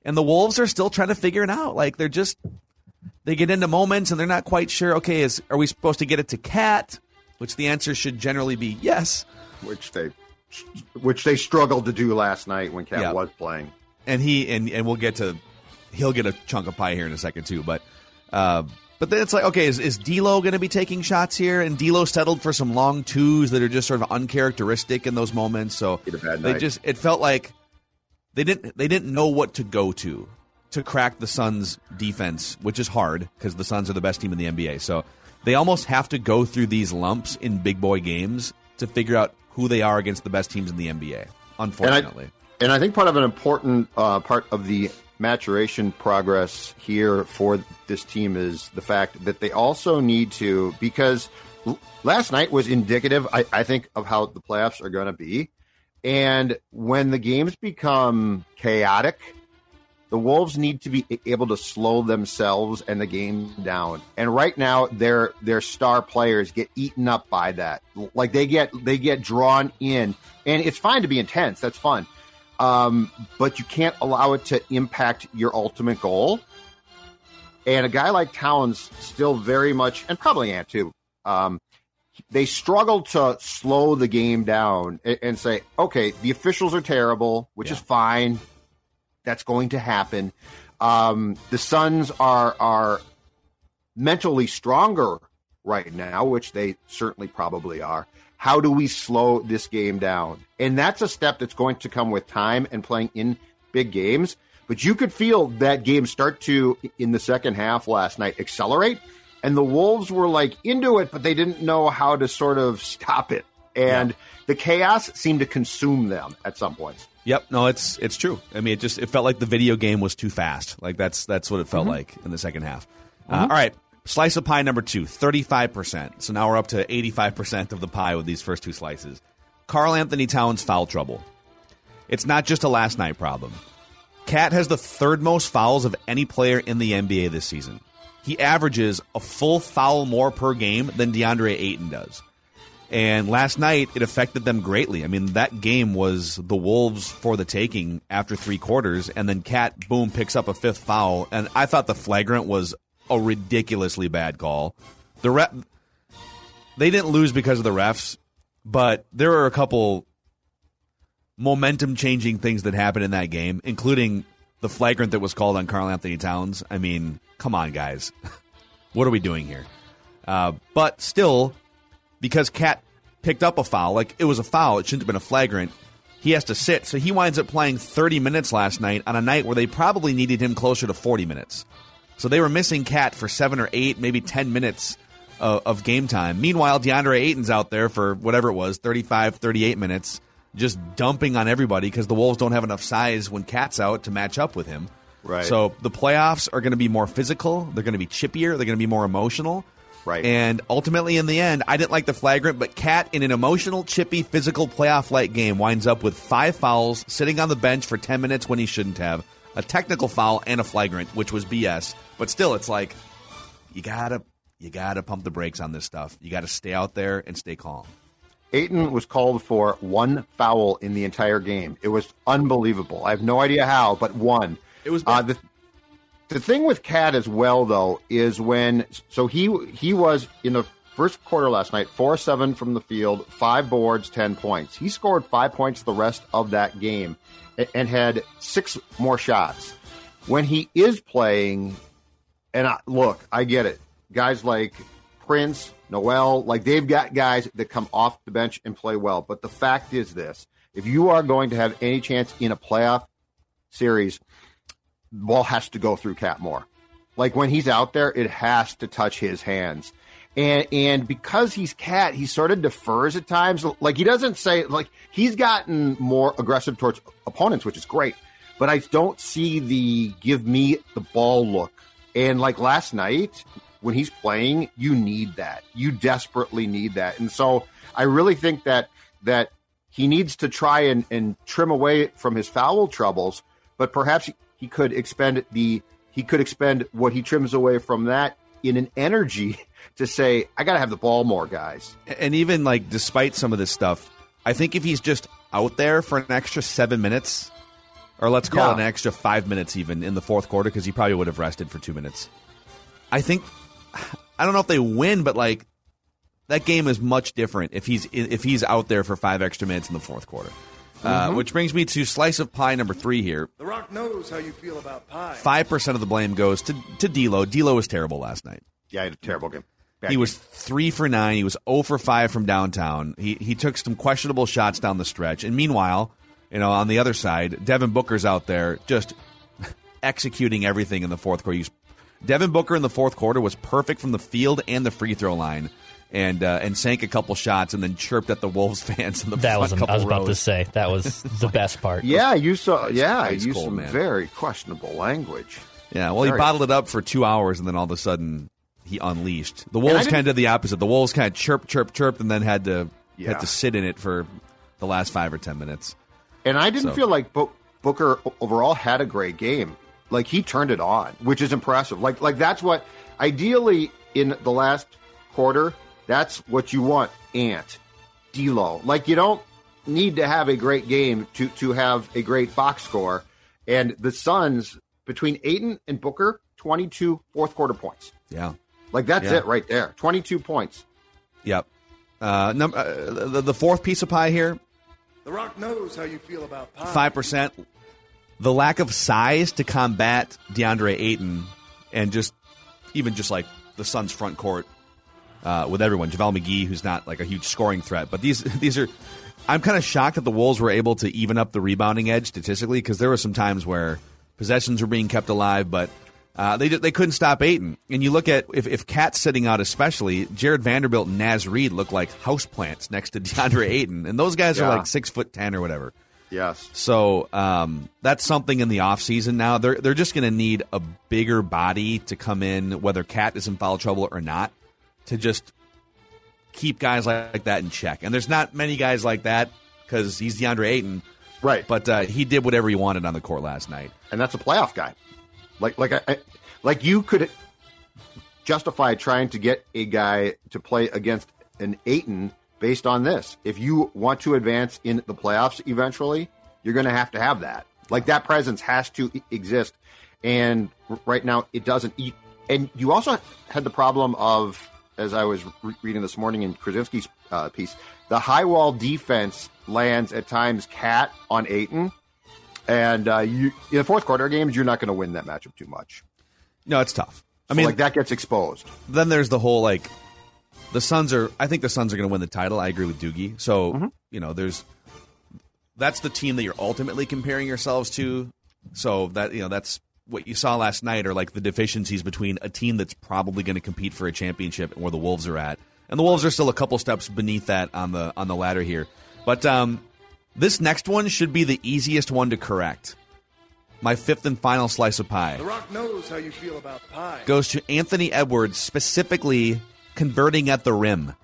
And the Wolves are still trying to figure it out. Like they're just they get into moments and they're not quite sure. Okay, is are we supposed to get it to Cat? Which the answer should generally be yes. Which they which they struggled to do last night when Cat Yeah. was playing. and he and and we'll get to he'll get a chunk of pie here in a second too. But uh, but then it's like okay, is is D'Lo going to be taking shots here? And D'Lo settled for some long twos that are just sort of uncharacteristic in those moments. So He had a bad they just it felt like they didn't they didn't know what to go to to crack the Suns defense, which is hard because the Suns are the best team in the NBA. So they almost have to go through these lumps in big boy games to figure out who they are against the best teams in the NBA. Unfortunately. And I, and I think part of an important uh, part of the maturation progress here for this team is the fact that they also need to, because l- last night was indicative, I, I think, of how the playoffs are going to be. And when the games become chaotic, the Wolves need to be able to slow themselves and the game down. And right now, their their star players get eaten up by that. Like they get they get drawn in, and it's fine to be intense. That's fun, um, but you can't allow it to impact your ultimate goal. And a guy like Towns still very much, and probably Ant too. Um, they struggle to slow the game down and, and say, okay, the officials are terrible, which is fine that's going to happen. Um, the Suns are are mentally stronger right now, which they certainly probably are. How do we slow this game down? And that's a step that's going to come with time and playing in big games. But you could feel that game start to in the second half last night accelerate, and the Wolves were like into it, but they didn't know how to sort of stop it. And the chaos seemed to consume them at some points. Yep, no, it's it's true. I mean, it just it felt like the video game was too fast. Like that's that's what it felt Mhm. like in the second half. Uh, Mhm. all right, slice of pie number two, 35 percent. So now we're up to eighty five percent of the pie with these first two slices. Karl-Anthony Towns foul trouble. It's not just a last night problem. Cat has the third most fouls of any player in the NBA this season. He averages a full foul more per game than DeAndre Ayton does. And last night, it affected them greatly. I mean, that game was the Wolves for the taking after three quarters, and then Cat, boom, picks up a fifth foul. And I thought the flagrant was a ridiculously bad call. The ref, they didn't lose because of the refs, but there were a couple momentum changing things that happened in that game, including the flagrant that was called on Karl-Anthony Towns. I mean, come on, guys. [LAUGHS] what are we doing here? Uh, but still, because Cat picked up a foul, like it was a foul, it shouldn't have been a flagrant. He has to sit, so he winds up playing 30 minutes last night on a night where they probably needed him closer to 40 minutes. So they were missing Cat for seven or eight, maybe 10 minutes uh, of game time. Meanwhile, DeAndre Ayton's out there for whatever it was, 35, 38 minutes, just dumping on everybody because the Wolves don't have enough size when Cat's out to match up with him. Right. So the playoffs are going to be more physical. They're going to be chippier. They're going to be more emotional. Right. And ultimately, in the end, I didn't like the flagrant, but Cat, in an emotional, chippy, physical playoff like game, winds up with five fouls, sitting on the bench for 10 minutes when he shouldn't have, a technical foul, and a flagrant, which was BS. But still, it's like, you gotta. You gotta pump the brakes on this stuff. You gotta stay out there and stay calm. Ayton was called for one foul in the entire game. It was unbelievable. I have no idea how, but one. It was uh, the the thing with Cat as well, though, is when so he he was in the first quarter last night, four seven from the field, five boards, ten points. He scored five points the rest of that game, and had six more shots. When he is playing, and I, look, I get it. Guys like Prince, Noel, like they've got guys that come off the bench and play well. But the fact is this if you are going to have any chance in a playoff series, ball has to go through Cat Moore. Like when he's out there, it has to touch his hands. And and because he's cat, he sort of defers at times. Like he doesn't say like he's gotten more aggressive towards opponents, which is great. But I don't see the give me the ball look. And like last night, when he's playing, you need that. You desperately need that. And so I really think that that he needs to try and, and trim away from his foul troubles, but perhaps he could expend the he could expend what he trims away from that in an energy [LAUGHS] to say, I got to have the ball more, guys. And even like, despite some of this stuff, I think if he's just out there for an extra seven minutes, or let's call Yeah. it an extra five minutes even in the fourth quarter, because he probably would have rested for two minutes. I think, [SIGHS] I don't know if they win, but like, that game is much different if he's if he's out there for five extra minutes in the fourth quarter. Uh, Mhm. which brings me to slice of pie number three here. The Rock knows how you feel about pie. Five percent of the blame goes to to D'Lo. D'Lo was terrible last night. Yeah, he had a terrible game. Bad he was three for nine. He was zero for five from downtown. He he took some questionable shots down the stretch. And meanwhile, you know, on the other side, Devin Booker's out there just [LAUGHS] executing everything in the fourth quarter. He's, Devin Booker in the fourth quarter was perfect from the field and the free throw line. And uh, and sank a couple shots and then chirped at the Wolves [LAUGHS] fans in the That front was couple I was about to say that was [LAUGHS] the best part. Yeah, you saw. Yeah, ice you cold, some man. very questionable language. Yeah, well, he bottled it up for two hours, and then all of a sudden, he unleashed. The Wolves kind of did the opposite. The Wolves kind of chirped, chirped, chirped, and then had to Yeah. had to sit in it for the last five or ten minutes. And I didn't So- feel like Bo- Booker overall had a great game. Like he turned it on, which is impressive. Like like that's what ideally in the last quarter, that's what you want. Ant, D'Lo. Like you don't need to have a great game to to have a great box score. And the Suns between Ayton and Booker, 22 fourth quarter points. Yeah, Like that's Yeah. it right there. 22 points. yep. Uh, num- uh, the, the fourth piece of pie here, The Rock knows how you feel about pie. five percent. The lack of size to combat DeAndre Ayton, and just even just like the Suns' front court uh, with everyone. JaVale McGee, who's not like a huge scoring threat, but these [LAUGHS] these are. I'm kind of shocked that the Wolves were able to even up the rebounding edge statistically because there were some times where possessions were being kept alive, but uh, they they couldn't stop Ayton. And you look at if if Cat's sitting out, especially Jared Vanderbilt and Naz Reid look like houseplants next to [LAUGHS] DeAndre Ayton, and those guys are like six foot ten or whatever. Yes. So um, that's something in the offseason now. They're they're just going to need a bigger body to come in, whether Cat is in foul trouble or not, to just keep guys like, that in check. And there's not many guys like that because he's DeAndre Ayton, right? But uh, he did whatever he wanted on the court last night, and that's a playoff guy. Like like I, I like you could justify trying to get a guy to play against an Ayton based on this. If you want to advance in the playoffs eventually, you're going to have to have that. Like that presence has to exist, and right now it doesn't. And you also had the problem of, as I was re- reading this morning in Krawczynski's uh, piece, the high wall defense lands at times cat on Ayton. And uh, you, in the fourth quarter games, you're not going to win that matchup too much. No, it's tough. I So, mean, like that gets exposed. then there's the whole like the Suns are. I think the Suns are going to win the title. I agree with Doogie. So Mm-hmm. you know, there's that's the team that you're ultimately comparing yourselves to. So that you know, that's what you saw last night are like the deficiencies between a team that's probably going to compete for a championship and where the Wolves are at. And the Wolves are still a couple steps beneath that on the on the ladder here. But um, this next one should be the easiest one to correct. My fifth and final slice of pie The Rock knows how you feel about pie. goes to Anthony Edwards, specifically converting at the rim.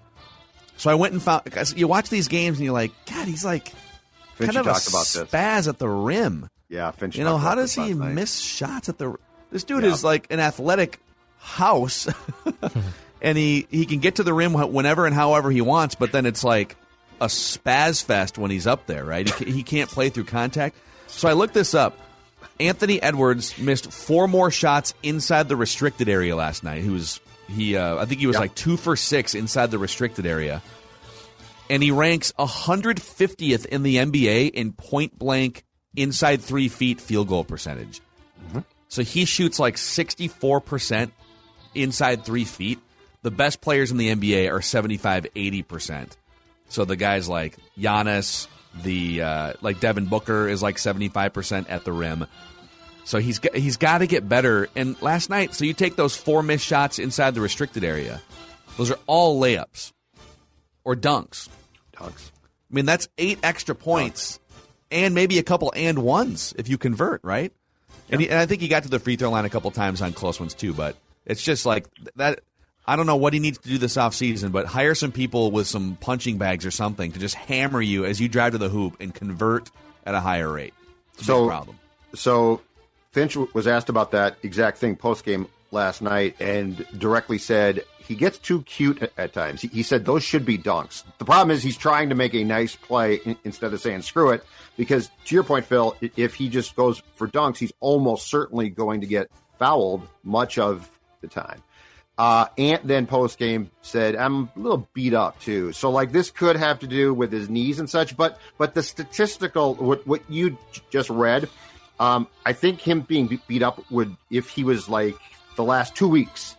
So I went and found. You watch these games and you're like, God, he's like Finch kind of a talked about this. spaz at the rim. Yeah, Finch. You know, how does he night. miss shots at the? This dude Yeah. is like an athletic house, [LAUGHS] and he he can get to the rim whenever and however he wants. But then it's like a spaz fest when he's up there, right? He, he can't play through contact. So I looked this up. Anthony Edwards missed four more shots inside the restricted area last night. He was he uh, I think he was like two for six inside the restricted area, and he ranks 150th in the NBA in point blank inside three feet field goal percentage. So he shoots like 64 percent inside three feet. The best players in the NBA are 75, 80 percent. So the guys like Giannis, The uh, like Devin Booker is like seventy five percent at the rim. So he's he's got to get better. And last night, so you take those four missed shots inside the restricted area. Those are all layups or dunks. Dunks. I mean, that's eight extra points and maybe a couple and ones if you convert, right? And, he, and I think he got to the free throw line a couple times on close ones too, but it's just like that. I don't know what he needs to do this offseason, but hire some people with some punching bags or something to just hammer you as you drive to the hoop and convert at a higher rate. It's a So- problem. So Finch was asked about that exact thing post game last night and directly said he gets too cute at, at times. He, he said those should be dunks. The problem is he's trying to make a nice play in, instead of saying screw it because to your point, Phil, if he just goes for dunks, he's almost certainly going to get fouled much of the time. Uh, Ant then post game said, "I'm a little beat up too." So like this could have to do with his knees and such, but but the statistical what what you j- just read, um, I think him being beat up would if he was like the last two weeks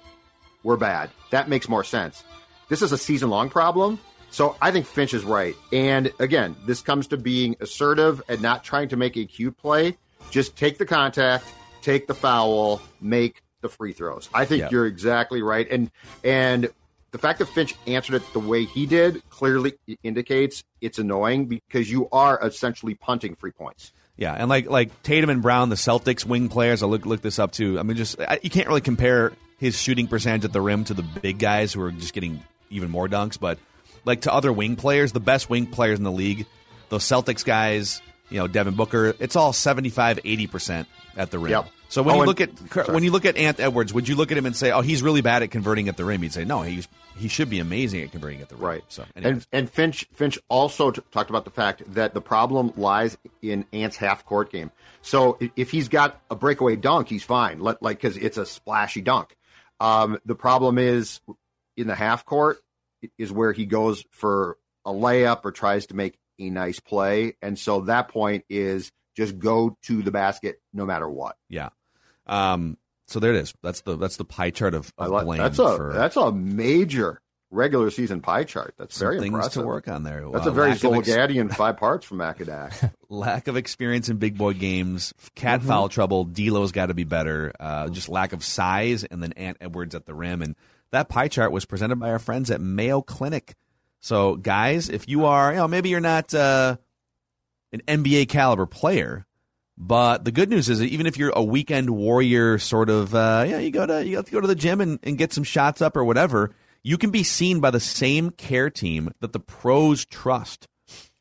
were bad. That makes more sense. This is a season long problem. So I think Finch is right. And again, this comes to being assertive and not trying to make a cute play. Just take the contact, take the foul, make the free throws. I think you're exactly right. And and the fact that Finch answered it the way he did clearly indicates it's annoying because you are essentially punting free points. Yeah, and like like Tatum and Brown, the Celtics wing players. I look look this up too. I mean, just I, you can't really compare his shooting percentage at the rim to the big guys who are just getting even more dunks. But like to other wing players, the best wing players in the league, those Celtics guys, you know, Devin Booker, it's all 75, 80 percent at the rim. Yep. So when Oh, you look at sorry. when you look at Ant Edwards, would you look at him and say, "Oh, he's really bad at converting at the rim"? You'd say, "No, he's he should be amazing at converting at the rim." Right. So anyway. And and Finch Finch also t- talked about the fact that the problem lies in Ant's half court game. So if he's got a breakaway dunk, he's fine. Let, like because it's a splashy dunk. Um, the problem is in the half court is where he goes for a layup or tries to make a nice play, and so that point is just go to the basket no matter what. Yeah. Um, so there it is. That's the that's the pie chart of, of like, blame. that's a for that's a major regular season pie chart. That's some very things impressive. to work on there. That's a very of ex- five parts from Akadak. [LAUGHS] lack of experience in big boy games, cat Mm-hmm. foul trouble. D'Lo's got to be better. Uh, just lack of size, and then Ant Edwards at the rim. And that pie chart was presented by our friends at Mayo Clinic. So, guys, if you are, you know, maybe you're not uh, an NBA caliber player, but the good news is that even if you're a weekend warrior, sort of, uh, yeah, you go to you have to go to the gym and, and get some shots up or whatever. You can be seen by the same care team that the pros trust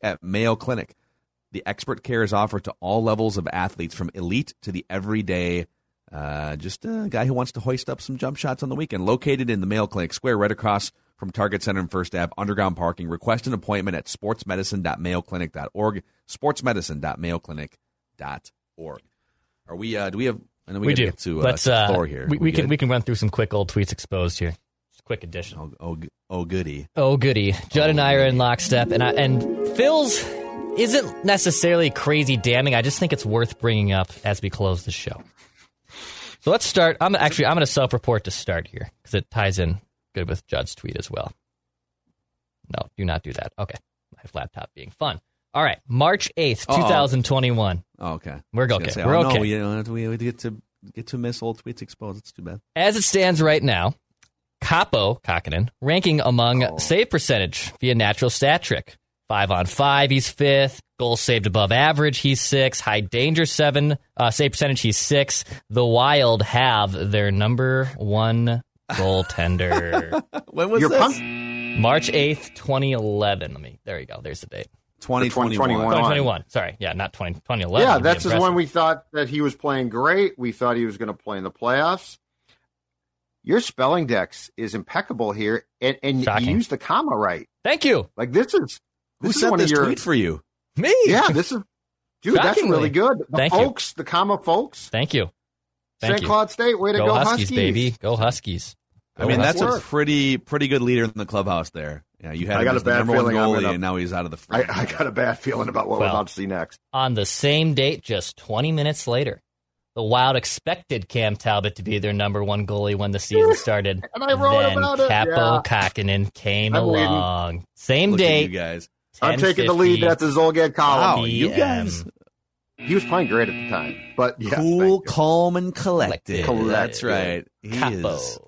at Mayo Clinic. The expert care is offered to all levels of athletes, from elite to the everyday. Uh, just a guy who wants to hoist up some jump shots on the weekend. Located in the Mayo Clinic Square, right across from Target Center and First Ave, underground parking. Request an appointment at sportsmedicine.mayoclinic.org. Sportsmedicine.mayoclinic.org. Are we? Uh, do we have? I know we, We do. get to uh, Let's. Uh, here. We, we can we can run through some quick old tweets exposed here. Just a quick addition. Oh, oh, oh, goody. Oh goody, Judd and I are in oh, lockstep, and I, and Phil's isn't necessarily crazy damning. I just think it's worth bringing up as we close the show. So let's start. I'm actually I'm going to self-report to start here because it ties in good with Judd's tweet as well. No, do not do that. Okay, my laptop being fun. All right, March eighth, 2021. Oh, okay. We're okay. gonna say, We're oh, okay. No, we don't have to, we get to get to miss old tweets exposed. It's too bad. As it stands right now, Kaapo Kähkönen ranking among save percentage via natural stat trick. Five on five, he's fifth. Goals saved above average, he's six. High danger, seven. Uh, save percentage, he's six. The Wild have their number one goaltender. [LAUGHS] when was Your this? punk- March 8th, 2011. Let me, there you go. There's the date. 2021. 2021. Sorry. Yeah, not 20, 2011. Yeah, that's just when we thought that he was playing great. We thought he was going to play in the playoffs. Your spelling dex is impeccable here, and, and Shocking. you use the comma right. Thank you. Like this is Who this is sent one this of your tweet for you? Me. yeah. This is dude. That's really good. The Thank you. folks, the comma folks, Thank you. Thank St. you. Cloud State, way to Go, go, Huskies, baby. Go Huskies. I mean, Go that's a pretty pretty good leader in the clubhouse there. Yeah, you had I got a bad feeling goalie, gonna- and now he's out of the. I. I got a bad feeling about what Well, we're about to see next. On the same date, just 20 minutes later, the Wild expected Cam Talbot to be their number one goalie when the season [LAUGHS] started. And I wrote then about it, Kaapo yeah. Kähkönen came I'm waiting. along. Same Look at date, you guys. I'm taking the lead. That's a Zulgad column. Wow, you guys. He was playing great at the time, but yes, cool, calm, and collected. Collected. That's right. He Kaapo. is.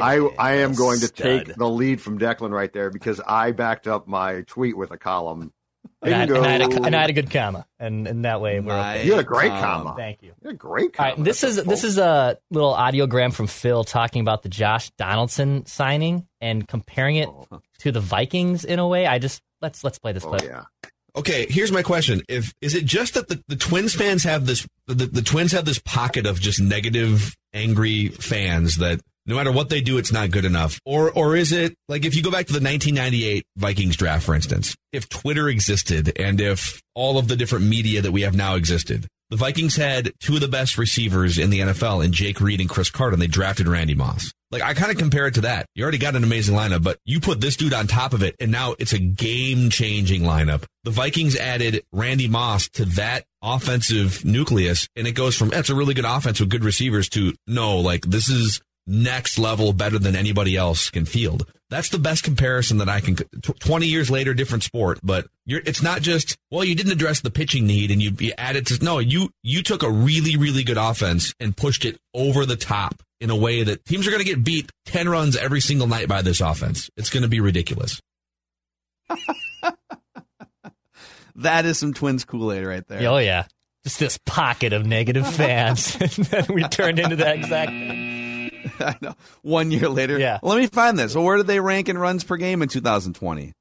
I I am going to Stud. take the lead from Declan right there because I backed up my tweet with a column. And I, and, I had a, and I had a good comma, and in that way we're My okay. You had a great comma. Thank you. You had a great comma. right, this That's is a this is a little audiogram from Phil talking about the Josh Donaldson signing and comparing it oh. to the Vikings in a way. I just let's let's play this Oh clip. yeah. Okay, here's my question: If is it just that the, the Twins fans have this the, the Twins have this pocket of just negative, angry fans that no matter what they do, it's not good enough, or or is it like if you go back to the 1998 Vikings draft, for instance, if Twitter existed and if all of the different media that we have now existed, the Vikings had two of the best receivers in the NFL in Jake Reed and Cris Carter, and they drafted Randy Moss. Like I kind of compare it to that. You already got an amazing lineup, but you put this dude on top of it, and now it's a game-changing lineup. The Vikings added Randy Moss to that offensive nucleus, and it goes from that's a really good offense with good receivers to no, like this is next level better than anybody else can field. That's the best comparison that I can. Twenty years later, different sport, but you're, it's not just well, you didn't address the pitching need and you, you added to no, you you took a really really good offense and pushed it over the top in a way that teams are going to get beat ten runs every single night by this offense. It's going to be ridiculous. [LAUGHS] That is some Twins Kool Aid right there. Oh yeah, just this pocket of negative fans, [LAUGHS] and then we turned into that exact. [LAUGHS] I know. One year later. Yeah. Let me find this. Well, where did they rank in runs per game in 2020?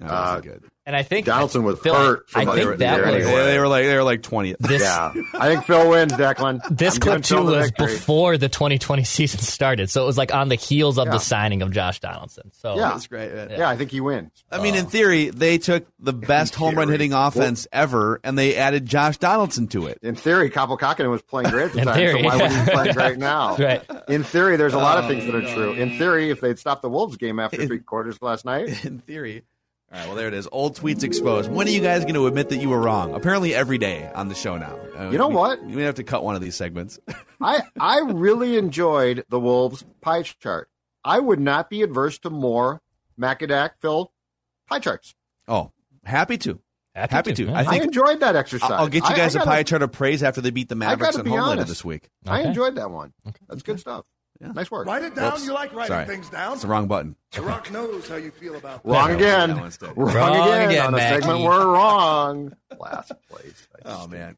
That Uh, wasn't good. And I think Donaldson was Phil, hurt. I from think there that was anyway. They, they were like they were like 20th. [LAUGHS] Yeah, I think Phil wins, Declan. [LAUGHS] This I'm clip too was victory. before the 2020 season started, so it was like on the heels of Yeah. the signing of Josh Donaldson. So Yeah. That's great. man. Yeah, I think he wins. I mean, in theory, they took the best home run hitting offense ever, and they added Josh Donaldson to it. In theory, Kaapo Kähkönen was playing great at the [LAUGHS] time, theory, so why would yeah. he be playing great now? Right. In theory, there's a lot of things that are true. In theory, if they'd stopped the Wolves game after In- three quarters last night, In theory. All right, well, there it is. Old tweets exposed. When are you guys going to admit that you were wrong? Apparently, every day on the show now. Uh, You know we- what? We may have to cut one of these segments. [LAUGHS] I I really enjoyed the Wolves pie chart. I would not be adverse to more Macadac filled pie charts. oh, happy to. Happy Happy to, to. yeah. I I, think enjoyed that exercise. I'll get you guys I a gotta- pie chart of praise after they beat the Mavericks gotta at be home later this week. I enjoyed that one. That's good stuff. Yeah. Nice work. Write it down. Whoops. You like writing Sorry. things down. It's the wrong button. The Rock knows how you feel about that. Wrong again. one's. Wrong, Wrong again, again, on a Mackey. segment we're wrong. [LAUGHS] Last place. Oh man.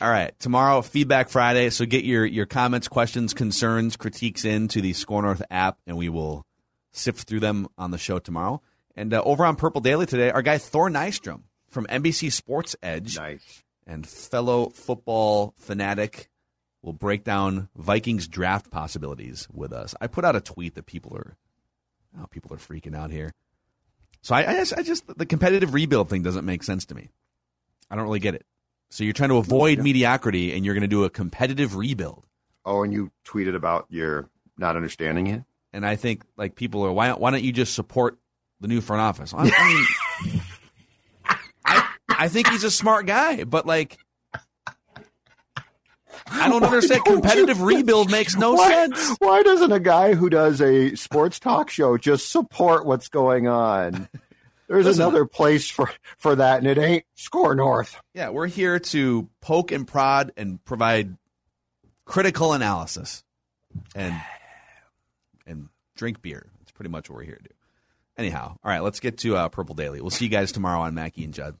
All right. Tomorrow, Feedback Friday. So get your, your comments, questions, concerns, critiques into the SKOR North app, and we will sift through them on the show tomorrow. And uh, over on Purple Daily today, our guy Thor Nystrom from NBC Sports Edge Nice. and fellow football fanatic will break down Vikings draft possibilities with us. I put out a tweet that people are, oh, people are freaking out here. So I, I, just, I just the competitive rebuild thing doesn't make sense to me. I don't really get it. So you're trying to avoid mediocrity, and you're going to do a competitive rebuild. Oh, and you tweeted about your not understanding it. And I think like people are why why don't you just support the new front office? I, I mean, I I think he's a smart guy, but like. I don't understand. don't you- Competitive rebuild makes no why, sense. Why doesn't a guy who does a sports talk show just support what's going on? There's Listen. another place for, for that, and it ain't SKOR North. Yeah, we're here to poke and prod and provide critical analysis and and drink beer. That's pretty much what we're here to do. Anyhow, all right, let's get to uh, Purple Daily. We'll see you guys tomorrow on Mackey and Judd.